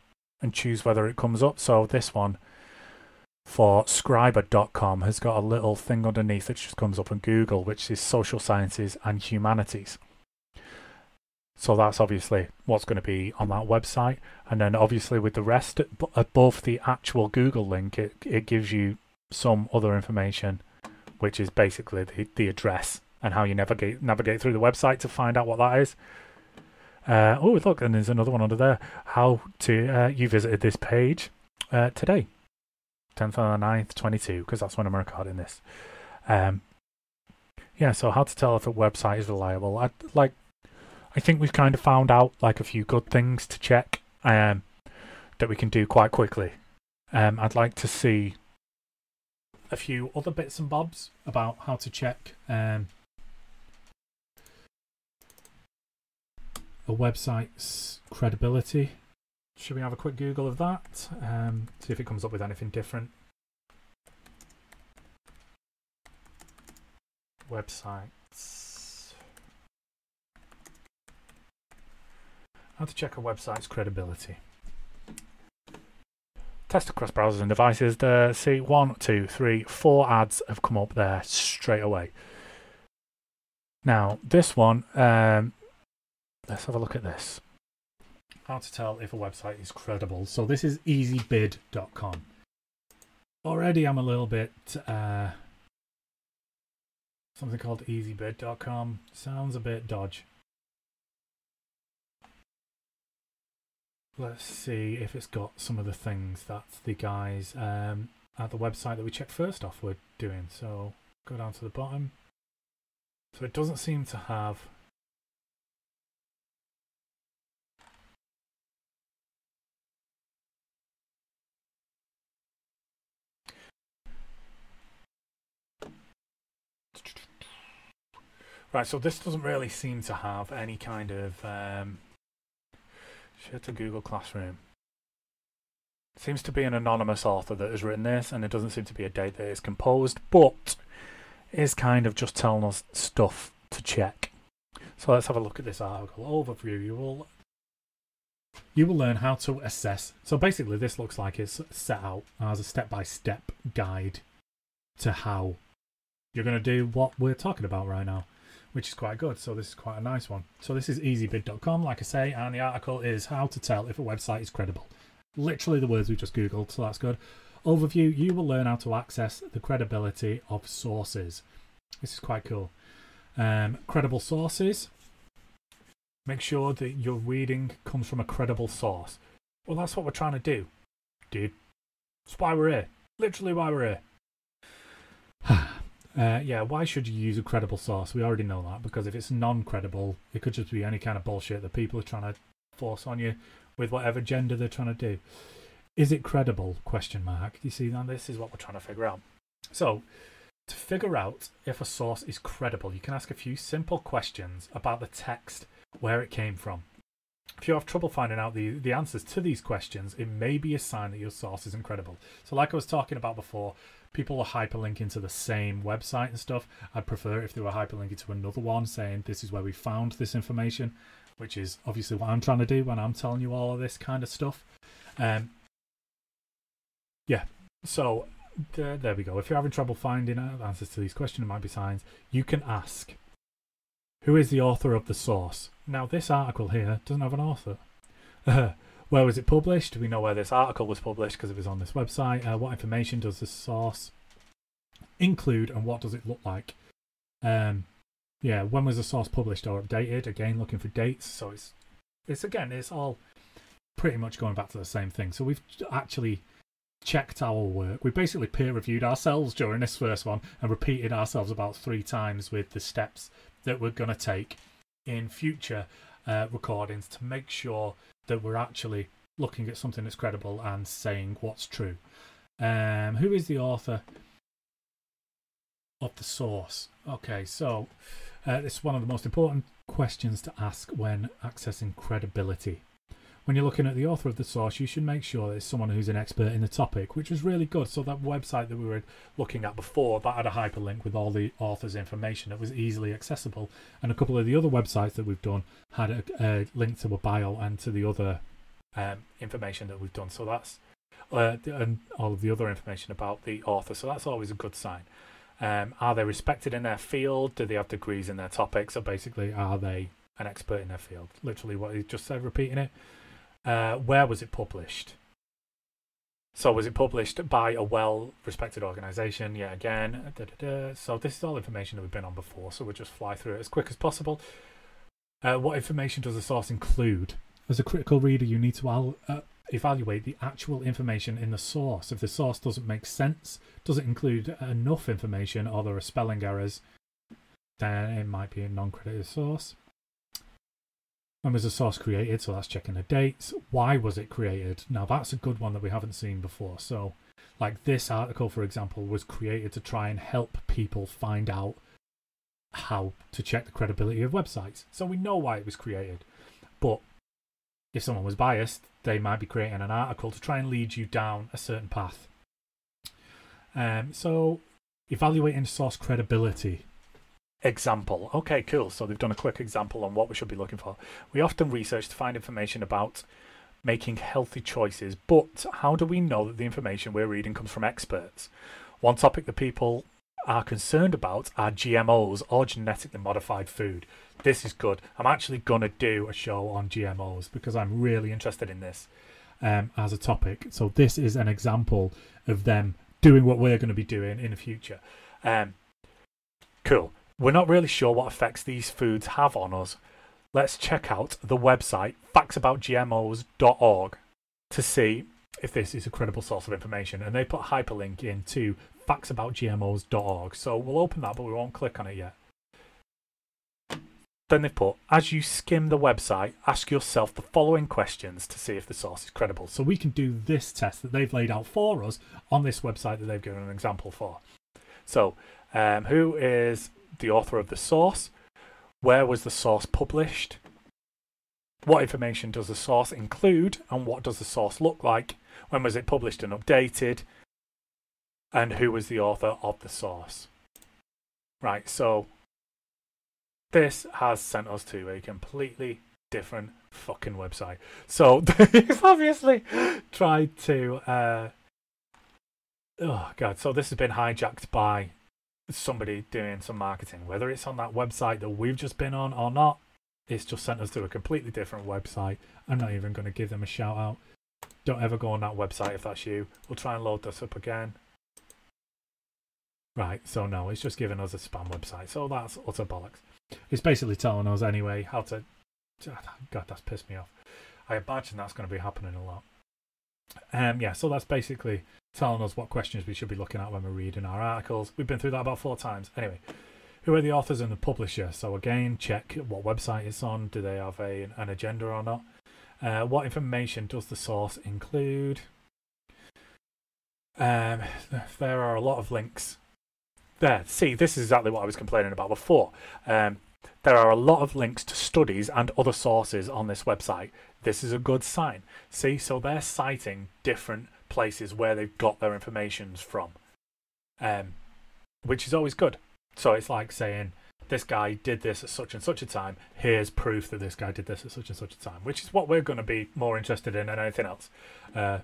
and choose whether it comes up. So this one for scriber.com has got a little thing underneath that just comes up on Google, which is social sciences and humanities. So that's obviously what's going to be on that website. And then obviously with the rest above the actual Google link, it, it gives you some other information, which is basically the, the address and how you navigate navigate through the website to find out what that is. Uh, oh, look, and there's another one under there. How to uh, you visited this page uh, today, 10th on the 9th, 22, because that's when I'm recording this. Um, yeah, so how to tell if a website is reliable. I, like I think we've kind of found out like a few good things to check um, that we can do quite quickly. Um, I'd like to see a few other bits and bobs about how to check um, a website's credibility. Should we have a quick Google of that? Um, see if it comes up with anything different. Websites. How to check a website's credibility. Test across browsers and devices. There, see one, two, three, four ads have come up there straight away. Now, this one, um, let's have a look at this. How to tell if a website is credible. So this is easybib.com. Already, I'm a little bit uh, something called easybib.com. Sounds a bit dodge. Let's see if it's got some of the things that the guys um, at the website that we checked first off were doing. So go down to the bottom. So it doesn't seem to have Right, so this doesn't really seem to have any kind of um, share to Google Classroom. seems to be an anonymous author that has written this, and it doesn't seem to be a date that is composed, but is kind of just telling us stuff to check. So let's have a look at this article overview. You will you will learn how to assess. So basically, this looks like it's set out as a step-by-step guide to how you're going to do what we're talking about right now which is quite good. So this is quite a nice one. So this is easybib.com, like I say, and the article is how to tell if a website is credible. Literally the words we just googled, so that's good. Overview: You will learn how to access the credibility of sources. This is quite cool. Um, credible sources. Make sure that your reading comes from a credible source. Well, that's what we're trying to do, dude. That's why we're here. Literally why we're here. (sighs) (sighs) Uh, yeah, why should you use a credible source? We already know that because if it's non-credible, it could just be any kind of bullshit that people are trying to force on you with whatever gender they're trying to do. Is it credible? Question mark. Do you see that? This is what we're trying to figure out. So, to figure out if a source is credible, you can ask a few simple questions about the text, where it came from. If you have trouble finding out the, the answers to these questions, it may be a sign that your source isn't credible. So, like I was talking about before, people are hyperlinking to the same website and stuff. I'd prefer if they were hyperlinking to another one saying this is where we found this information, which is obviously what I'm trying to do when I'm telling you all of this kind of stuff. Um, yeah, so there, there we go. If you're having trouble finding answers to these questions, it might be signs. You can ask, who is the author of the source? Now, this article here doesn't have an author. (laughs) Where was it published? We know where this article was published because it was on this website. Uh, what information does the source include and what does it look like? Um, yeah, when was the source published or updated? Again, looking for dates. So it's it's again, it's all pretty much going back to the same thing. So we've actually checked our work. We basically peer reviewed ourselves during this first one and repeated ourselves about three times with the steps that we're going to take in future uh, recordings to make sure that we're actually looking at something that's credible and saying what's true. Um, who is the author of the source? Okay, so uh, it's one of the most important questions to ask when accessing credibility. When you're looking at the author of the source, you should make sure that it's someone who's an expert in the topic, which was really good. So that website that we were looking at before, that had a hyperlink with all the author's information that was easily accessible. And a couple of the other websites that we've done had a, a link to a bio and to the other um, information that we've done. So that's uh, and all of the other information about the author. So that's always a good sign. Um, are they respected in their field? Do they have degrees in their topic? So basically, are they an expert in their field? Literally, what he just said, repeating it. Uh, where was it published? So was it published by a well-respected organisation? Yet again, da, da, da. so this is all information that we've been on before. So we'll just fly through it as quick as possible. Uh, what information does the source include? As a critical reader, you need to al- uh, evaluate the actual information in the source. If the source doesn't make sense, does it include enough information, or there are spelling errors, then it might be a non-credited source. When was the source created? So that's checking the dates. Why was it created? Now that's a good one that we haven't seen before. So Like this article, for example, was created to try and help people find out how to check the credibility of websites. So we know why it was created. But if someone was biased, they might be creating an article to try and lead you down a certain path. Um, so evaluating source credibility. Example. Okay, cool. So they've done a quick example on what we should be looking for. We often research to find information about making healthy choices, but how do we know that the information we're reading comes from experts? One topic that people are concerned about are GMOs or genetically modified food. This is good. I'm actually going to do a show on GMOs because I'm really interested in this um, as a topic. So, this is an example of them doing what we're going to be doing in the future. Um, cool. We're not really sure what effects these foods have on us. Let's check out the website factsaboutgmos.org to see if this is a credible source of information. And they put a hyperlink into factsaboutgmos.org. So we'll open that, but we won't click on it yet. Then they put, as you skim the website, ask yourself the following questions to see if the source is credible. So we can do this test that they've laid out for us on this website that they've given an example for. So, um, who is the author of the source? Where was the source published? What information does the source include? And what does the source look like? When was it published and updated? And who was the author of the source? Right, so this has sent us to a completely different fucking website. So (laughs) they've obviously tried to. Uh, oh god! So this has been hijacked by somebody doing some marketing, whether it's on that website that we've just been on or not. It's just sent us to a completely different website. I'm not even going to give them a shout out. Don't ever go on that website if that's you. We'll try and load this up again. Right, so no, it's just giving us a spam website. So that's utter bollocks. It's basically telling us anyway how to. God, that's pissed me off. I imagine that's going to be happening a lot. Um, yeah, so that's basically telling us what questions we should be looking at when we're reading our articles. We've been through that about four times. Anyway, who are the authors and the publisher? So again, check what website it's on. Do they have a an agenda or not? Uh, what information does the source include? Um, there are a lot of links there, see, this is exactly what I was complaining about before. Um, there are a lot of links to studies and other sources on this website. This is a good sign. See, so they're citing different places where they've got their information from, um, which is always good. So it's like saying, this guy did this at such and such a time. Here's proof that this guy did this at such and such a time, which is what we're going to be more interested in than anything else. Uh,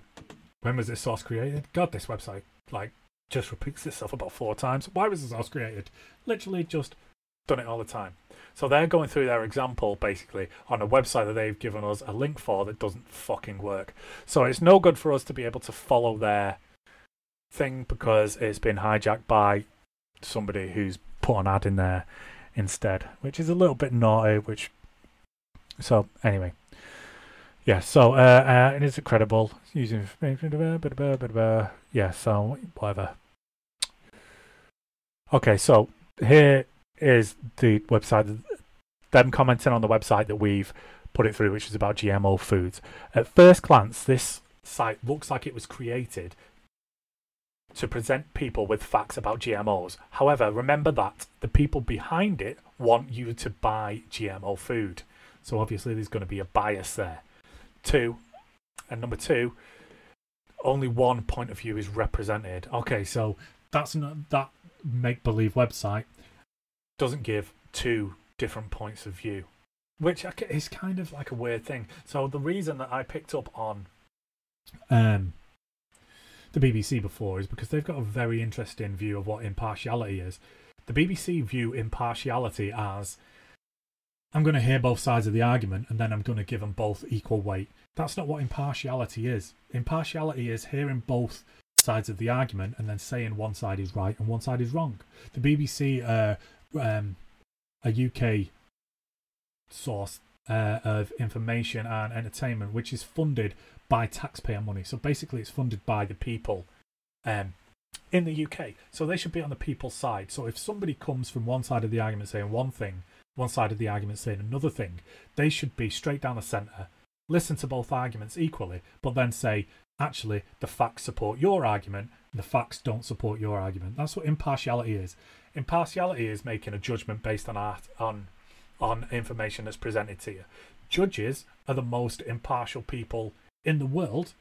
when was this source created? God, this website like just repeats itself about four times. Why was this source created? Literally just done it all the time. So they're going through their example basically on a website that they've given us a link for that doesn't fucking work. So it's no good for us to be able to follow their thing because it's been hijacked by somebody who's put an ad in there instead, which is a little bit naughty. Which so anyway, yeah. So uh, uh, and is it credible using yeah. So whatever. Okay, so here is the website, them commenting on the website that we've put it through, which is about GMO foods. At first glance, this site looks like it was created to present people with facts about GMOs. However, remember that the people behind it want you to buy GMO food. So obviously, there's going to be a bias there. Two, and number two, only one point of view is represented. Okay, so that's not that make believe website doesn't give two different points of view, which is kind of like a weird thing. So the reason that I picked up on um, the BBC before is because they've got a very interesting view of what impartiality is. The BBC view impartiality as I'm going to hear both sides of the argument and then I'm going to give them both equal weight. That's not what impartiality is. Impartiality is hearing both sides of the argument and then saying one side is right and one side is wrong. The BBC, uh, um, a UK source uh, of information and entertainment, which is funded by taxpayer money. So basically, it's funded by the people um, in the UK. So they should be on the people's side. So if somebody comes from one side of the argument saying one thing, one side of the argument saying another thing, they should be straight down the centre, listen to both arguments equally, but then say, actually, the facts support your argument the facts don't support your argument. That's what impartiality is. Impartiality is making a judgment based on art on on information that's presented to you. Judges are the most impartial people in the world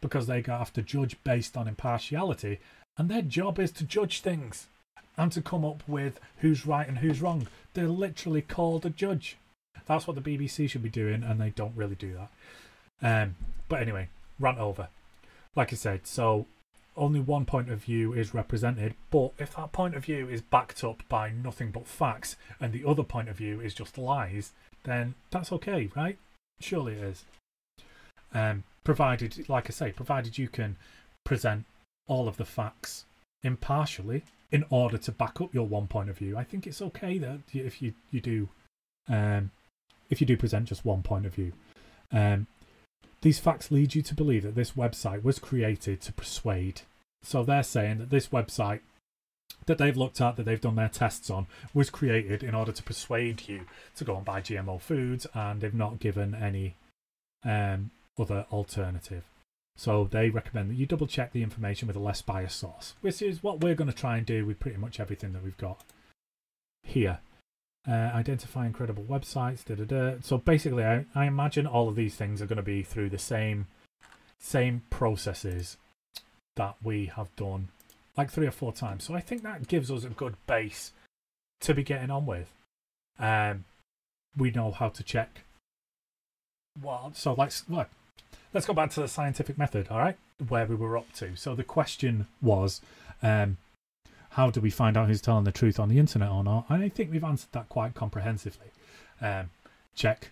because they have to judge based on impartiality, and their job is to judge things and to come up with who's right and who's wrong. They're literally called a judge. That's what the BBC should be doing, and they don't really do that. Um, but anyway, rant over. Like I said, so only one point of view is represented, but if that point of view is backed up by nothing but facts and the other point of view is just lies, then that's okay, right? Surely it is. Um, provided, like I say, provided you can present all of the facts impartially in order to back up your one point of view, I think it's okay that if you you do, um, if you do present just one point of view. Um, these facts lead you to believe that this website was created to persuade. So they're saying that this website that they've looked at, that they've done their tests on, was created in order to persuade you to go and buy GMO foods, and they've not given any um, other alternative. So they recommend that you double check the information with a less biased source, which is what we're going to try and do with pretty much everything that we've got here. Uh, identify incredible websites, da da da. So basically, I, I imagine all of these things are going to be through the same same processes that we have done like three or four times. So I think that gives us a good base to be getting on with. Um, we know how to check. Well, so let's look. Let's go back to the scientific method. All right, where we were up to. So the question was, um, how do we find out who's telling the truth on the internet or not? I think we've answered that quite comprehensively. Um, check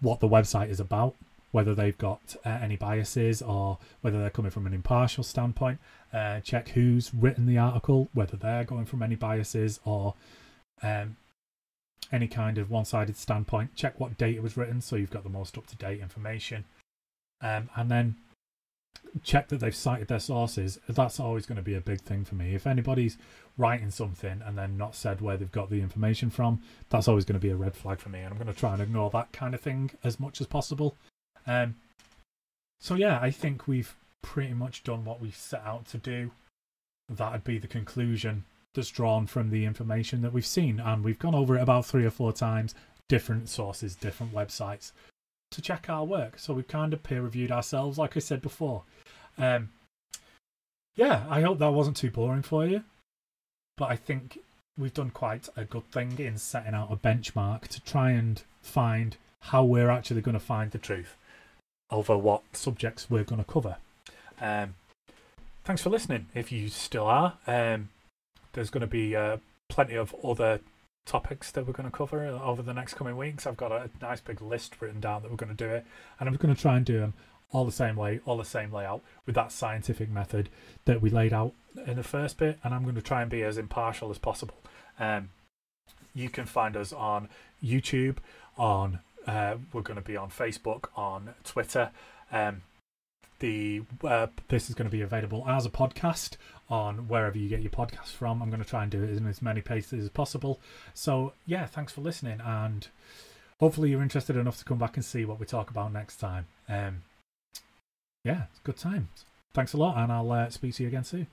what the website is about, whether they've got uh, any biases or whether they're coming from an impartial standpoint. Uh, check who's written the article, whether they're going from any biases or um, any kind of one sided standpoint. Check what date it was written so you've got the most up to date information. Um, and then check that they've cited their sources. That's always going to be a big thing for me. If anybody's writing something and then not said where they've got the information from, that's always going to be a red flag for me. And I'm going to try and ignore that kind of thing as much as possible. Um, so yeah, I think we've pretty much done what we set out to do. That'd be the conclusion that's drawn from the information that we've seen, and we've gone over it about three or four times. Different sources, different websites to check our work. So we've kind of peer reviewed ourselves, like I said before. Um, yeah, I hope that wasn't too boring for you, but I think we've done quite a good thing in setting out a benchmark to try and find how we're actually going to find the truth over what subjects we're going to cover. Um, thanks for listening. If you still are, um, there's going to be uh, plenty of other topics that we're going to cover over the next coming weeks. I've got a nice big list written down that we're going to do it, and I'm going to try and do them all the same way, all the same layout with that scientific method that we laid out in the first bit. And I'm going to try and be as impartial as possible. Um, you can find us on YouTube, on uh, we're going to be on Facebook, on Twitter. Um, the uh, this is going to be available as a podcast on wherever you get your podcast from. I'm going to try and do it in as many places as possible. So yeah, thanks for listening, and hopefully you're interested enough to come back and see what we talk about next time. Um, yeah, it's good times. Thanks a lot, and I'll uh, speak to you again soon.